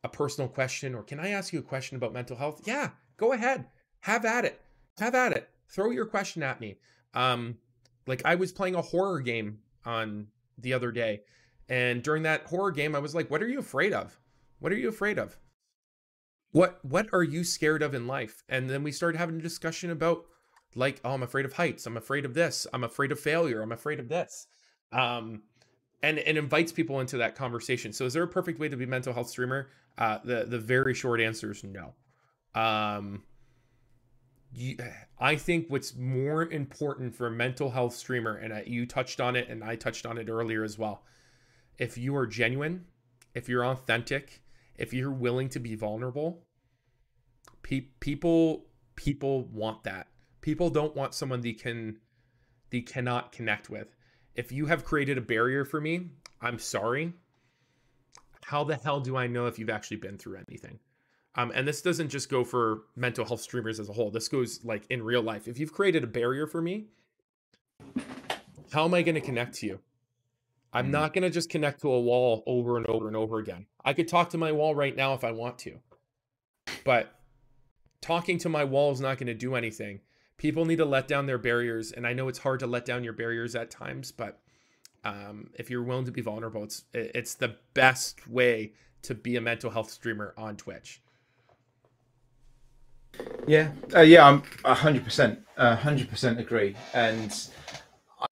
a personal question or can I ask you a question about mental health? Yeah, go ahead. Have at it. Have at it. Throw your question at me. Um, like I was playing a horror game on the other day. And during that horror game, I was like, what are you afraid of? What are you afraid of? What what are you scared of in life? And then we started having a discussion about like, oh, I'm afraid of heights. I'm afraid of this. I'm afraid of failure. I'm afraid of this. Um, and and invites people into that conversation. So is there a perfect way to be mental health streamer? Uh, the the very short answer is no. Um, you, I think what's more important for a mental health streamer, and I, you touched on it, and I touched on it earlier as well. If you are genuine, if you're authentic, if you're willing to be vulnerable, pe- people people want that. People don't want someone they can they cannot connect with. If you have created a barrier for me, I'm sorry. How the hell do I know if you've actually been through anything? Um, and this doesn't just go for mental health streamers as a whole. This goes like in real life. If you've created a barrier for me, how am I going to connect to you? I'm hmm. not going to just connect to a wall over and over and over again. I could talk to my wall right now if I want to, but talking to my wall is not going to do anything. People need to let down their barriers, and I know it's hard to let down your barriers at times, but um, if you're willing to be vulnerable, it's it's the best way to be a mental health streamer on Twitch. Yeah, uh, yeah, I'm hundred percent, hundred percent agree, and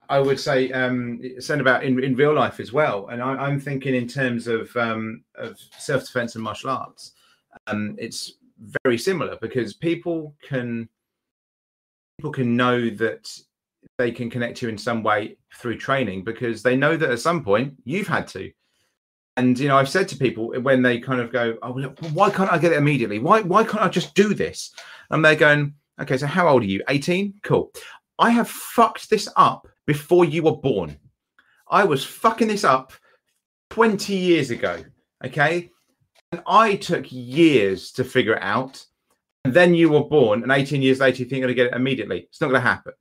I would say um, saying about in, in real life as well. And I, am thinking in terms of um, of self defense and martial arts. Um, it's very similar because people can people can know that they can connect you in some way through training because they know that at some point you've had to. And you know, I've said to people when they kind of go, "Oh, why can't I get it immediately? Why why can't I just do this?" And they're going, "Okay, so how old are you? 18? Cool. I have fucked this up before you were born. I was fucking this up 20 years ago. Okay, and I took years to figure it out. And then you were born, and 18 years later, you think you're going to get it immediately. It's not going to happen.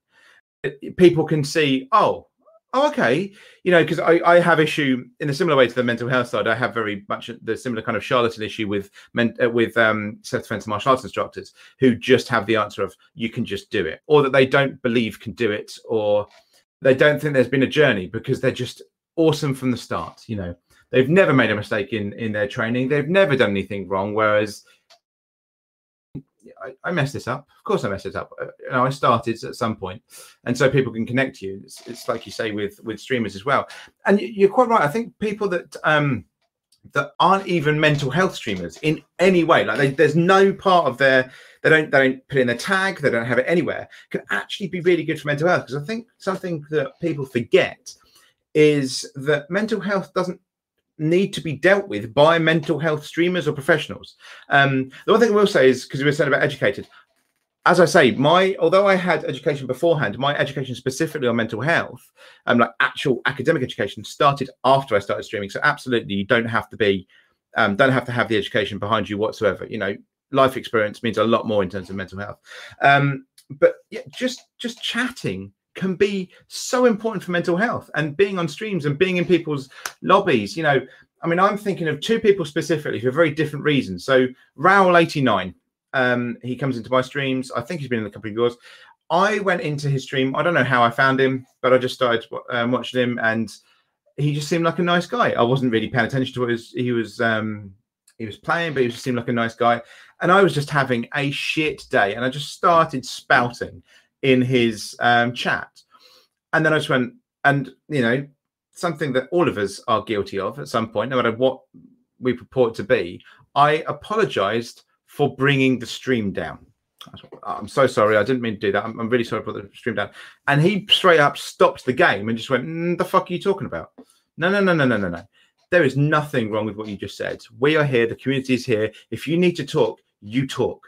People can see, oh, oh, okay, you know, because I, I have issue in a similar way to the mental health side. I have very much the similar kind of charlatan issue with men, uh, with um, self-defense martial arts instructors who just have the answer of you can just do it, or that they don't believe can do it, or they don't think there's been a journey because they're just awesome from the start. You know, they've never made a mistake in in their training. They've never done anything wrong. Whereas I, I messed this up. Of course, I messed it up. Uh, you know, I started at some point, and so people can connect to you. It's, it's like you say with with streamers as well. And you're quite right. I think people that um that aren't even mental health streamers in any way, like they, there's no part of their they don't they don't put in a tag, they don't have it anywhere, can actually be really good for mental health. Because I think something that people forget is that mental health doesn't need to be dealt with by mental health streamers or professionals. Um, the one thing I will say is because we were saying about educated, as I say, my although I had education beforehand, my education specifically on mental health, um, like actual academic education, started after I started streaming. So absolutely, you don't have to be, um, don't have to have the education behind you whatsoever. You know, life experience means a lot more in terms of mental health. Um, but yeah, just just chatting can be so important for mental health and being on streams and being in people's lobbies. You know, I mean, I'm thinking of two people specifically for very different reasons. So Raoul89, um, he comes into my streams. I think he's been in a couple of yours. I went into his stream. I don't know how I found him, but I just started um, watching him, and he just seemed like a nice guy. I wasn't really paying attention to what he was, he was um, he was playing, but he just seemed like a nice guy. And I was just having a shit day, and I just started spouting in his um, chat. And then I just went, and you know, something that all of us are guilty of at some point, no matter what we purport to be. I apologized for bringing the stream down. I'm so sorry. I didn't mean to do that. I'm, I'm really sorry for the stream down. And he straight up stopped the game and just went, mm, "The fuck are you talking about? No, no, no, no, no, no, no. There is nothing wrong with what you just said. We are here. The community is here. If you need to talk, you talk.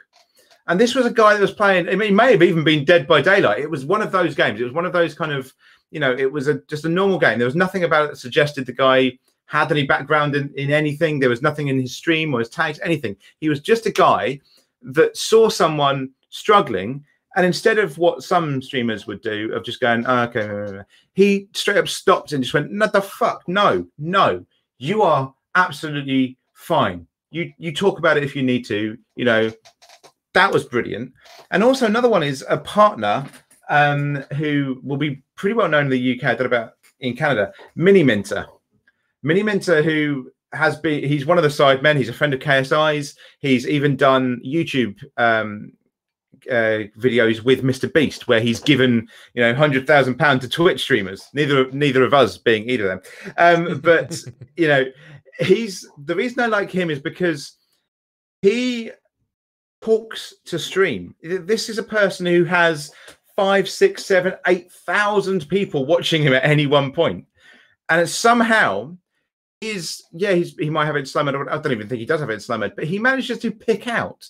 And this was a guy that was playing. I mean, he may have even been Dead by Daylight. It was one of those games. It was one of those kind of, you know, it was a just a normal game. There was nothing about it that suggested the guy had any background in, in anything. There was nothing in his stream or his tags, anything. He was just a guy that saw someone struggling. And instead of what some streamers would do of just going, oh, okay, he straight up stopped and just went, no, the fuck, no, no, you are absolutely fine. You you talk about it if you need to, you know, that was brilliant. And also another one is a partner um, who will be pretty well known in the UK. I don't about in Canada, Mini Minter. Mini Minter, who has been, he's one of the side men. He's a friend of KSI's. He's even done YouTube um, uh, videos with Mr. Beast, where he's given you know hundred thousand pound to Twitch streamers. Neither neither of us being either of them, um, but you know he's the reason I like him is because he talks to stream. This is a person who has five, six, seven, eight thousand people watching him at any one point, and somehow is yeah he might have it slammed. I don't even think he does have it slammed, but he manages to pick out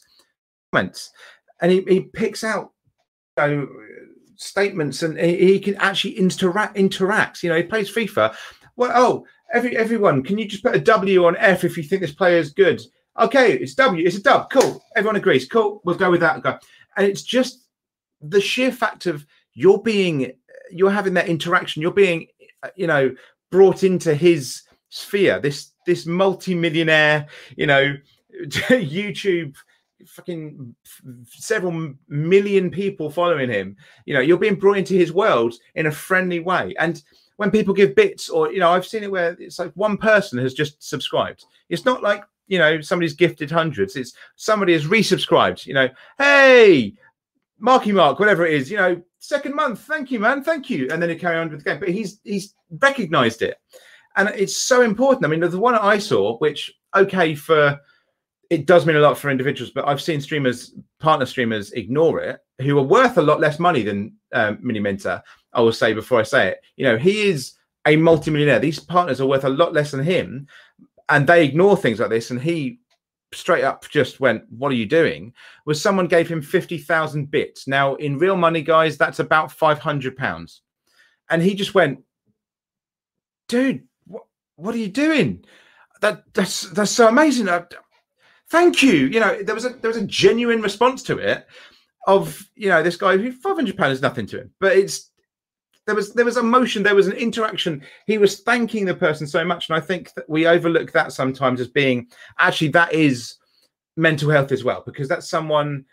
comments, and he, he picks out you know, statements, and he, he can actually interact interacts. You know, he plays FIFA. Well, oh, every everyone, can you just put a W on F if you think this player is good? Okay, it's W. It's a dub. Cool. Everyone agrees. Cool. We'll go with that. Go. And it's just the sheer fact of you're being, you're having that interaction. You're being, uh, you know, brought into his sphere. This this multi-millionaire, you know, YouTube fucking several million people following him. You know, you're being brought into his world in a friendly way. And when people give bits, or you know, I've seen it where it's like one person has just subscribed. It's not like you know somebody's gifted hundreds. It's somebody has resubscribed. You know, hey, Marky Mark, whatever it is. You know, second month, thank you, man, thank you, and then he carry on with the game. But he's he's recognised it, and it's so important. I mean, the one I saw, which okay for it does mean a lot for individuals, but I've seen streamers, partner streamers, ignore it, who are worth a lot less money than um, Mini Minter. I will say before I say it, you know, he is a multimillionaire. These partners are worth a lot less than him, and they ignore things like this. And he straight up just went, "What are you doing?" Was someone gave him fifty thousand bits. Now, in real money, guys, that's about five hundred pounds, and he just went, "Dude, what, what are you doing?" That that's that's so amazing. I, thank you. You know, there was a there was a genuine response to it of you know this guy who 500 pounds is nothing to him but it's there was there was emotion there was an interaction. He was thanking the person so much and i think that we overlook that sometimes as being actually that is mental health as well because that's someone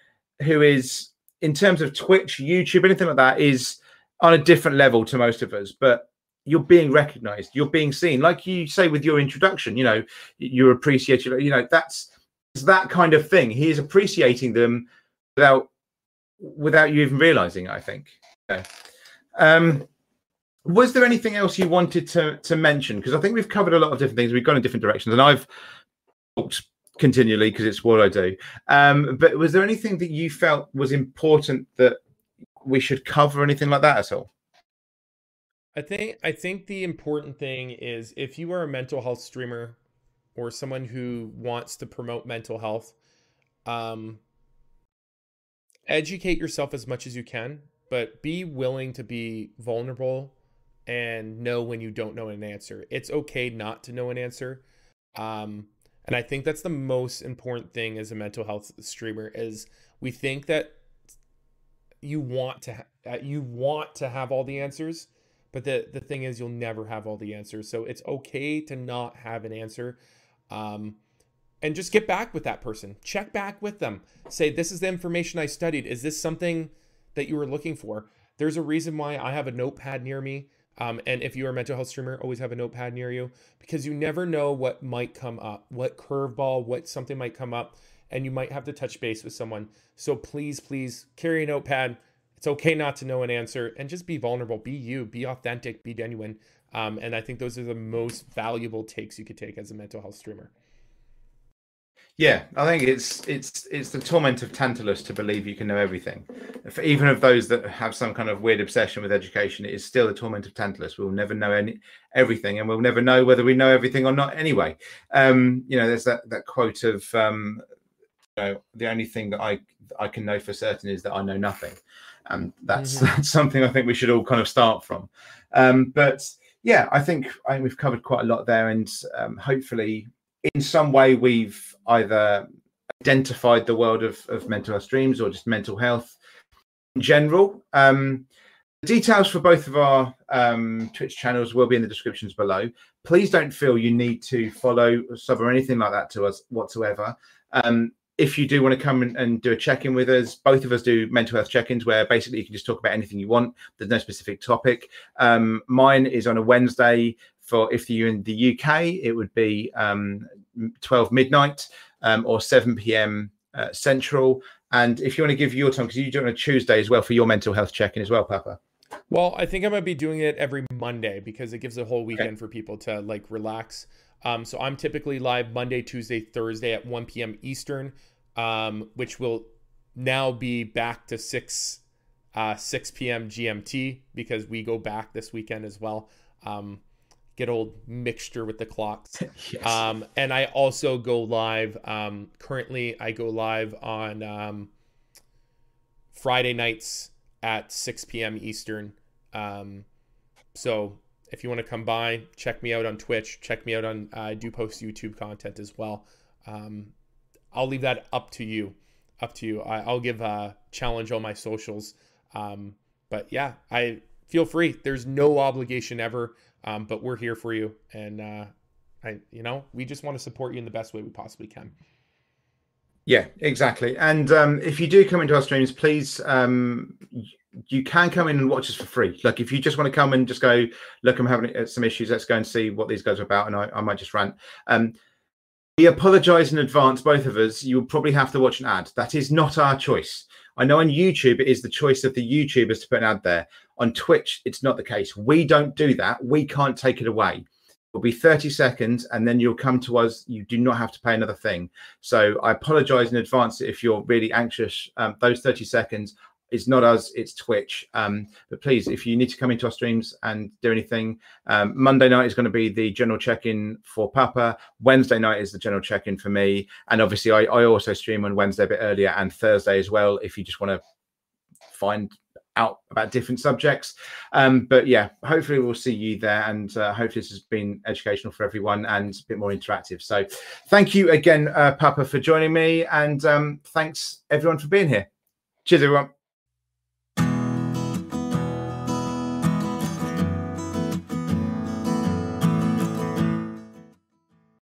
who is in terms of twitch youtube anything like that is on a different level to most of us but you're being recognized you're being seen. Like you say with your introduction you know you're appreciated you know that's that kind of thing. He is appreciating them without without you even realizing i think. Okay. Um was there anything else you wanted to to mention? Because i think we've covered a lot of different things. We've gone in different directions and i've talked continually because it's what i do. Um but was there anything that you felt was important that we should cover anything like that at all? I think i think the important thing is if you are a mental health streamer or someone who wants to promote mental health um educate yourself as much as you can but be willing to be vulnerable and know when you don't know an answer. It's okay not to know an answer. Um, and I think that's the most important thing as a mental health streamer is we think that you want to ha- you want to have all the answers, but the the thing is you'll never have all the answers. So it's okay to not have an answer. Um, and just get back with that person. Check back with them. Say this is the information I studied. Is this something that you were looking for? There's a reason why I have a notepad near me um, and if you're a mental health streamer, always have a notepad near you because you never know what might come up, what curveball, what something might come up, and you might have to touch base with someone. So please, please carry a notepad. It's okay not to know an answer and just be vulnerable. Be you, be authentic, be genuine. Um, and I think those are the most valuable takes you could take as a mental health streamer. Yeah, I think it's it's it's the torment of Tantalus to believe you can know everything. For even of those that have some kind of weird obsession with education, it is still the torment of Tantalus. We'll never know any everything, and we'll never know whether we know everything or not. Anyway, um, you know, there's that that quote of um, you know, the only thing that I I can know for certain is that I know nothing, and that's mm-hmm. that's something I think we should all kind of start from. Um, but yeah, I think I think we've covered quite a lot there, and um, hopefully in some way we've either identified the world of, of mental health streams or just mental health in general. Um, the details for both of our um, Twitch channels will be in the descriptions below. Please don't feel you need to follow, sub, or anything like that to us whatsoever. Um, if you do want to come and, and do a check-in with us, both of us do mental health check-ins where basically you can just talk about anything you want. There's no specific topic. Um, mine is on a Wednesday for if you're in the UK, it would be um, 12 midnight um, or 7 p.m. Uh, Central. And if you want to give your time, because you do it on a Tuesday as well for your mental health check-in as well, Papa. Well, I think I'm gonna be doing it every Monday because it gives a whole weekend okay. for people to like relax. Um, so I'm typically live Monday, Tuesday, Thursday at 1 p.m. Eastern, um, which will now be back to 6 uh, 6 p.m. GMT because we go back this weekend as well. Um, get old mixture with the clocks. yes. Um, and I also go live. Um, currently, I go live on um, Friday nights at 6 p.m. Eastern. Um, so if you want to come by, check me out on Twitch. Check me out on. Uh, I do post YouTube content as well. Um, I'll leave that up to you. Up to you. I, will give a challenge on my socials. Um, but yeah, I feel free. There's no obligation ever. Um, but we're here for you, and uh, I, you know, we just want to support you in the best way we possibly can. Yeah, exactly. And um, if you do come into our streams, please, um, you can come in and watch us for free. Like if you just want to come and just go, look, I'm having uh, some issues. Let's go and see what these guys are about, and I, I might just rant. Um, we apologise in advance, both of us. You'll probably have to watch an ad. That is not our choice. I know on YouTube it is the choice of the YouTubers to put an ad there. On Twitch, it's not the case. We don't do that. We can't take it away. It'll be 30 seconds and then you'll come to us. You do not have to pay another thing. So I apologize in advance if you're really anxious. Um, those 30 seconds is not us, it's Twitch. Um, but please, if you need to come into our streams and do anything, um, Monday night is going to be the general check in for Papa. Wednesday night is the general check in for me. And obviously, I, I also stream on Wednesday a bit earlier and Thursday as well if you just want to find out about different subjects. Um, but yeah, hopefully we'll see you there, and uh, hopefully this has been educational for everyone and a bit more interactive. So thank you again, uh, Papa, for joining me, and um, thanks everyone for being here. Cheers, everyone.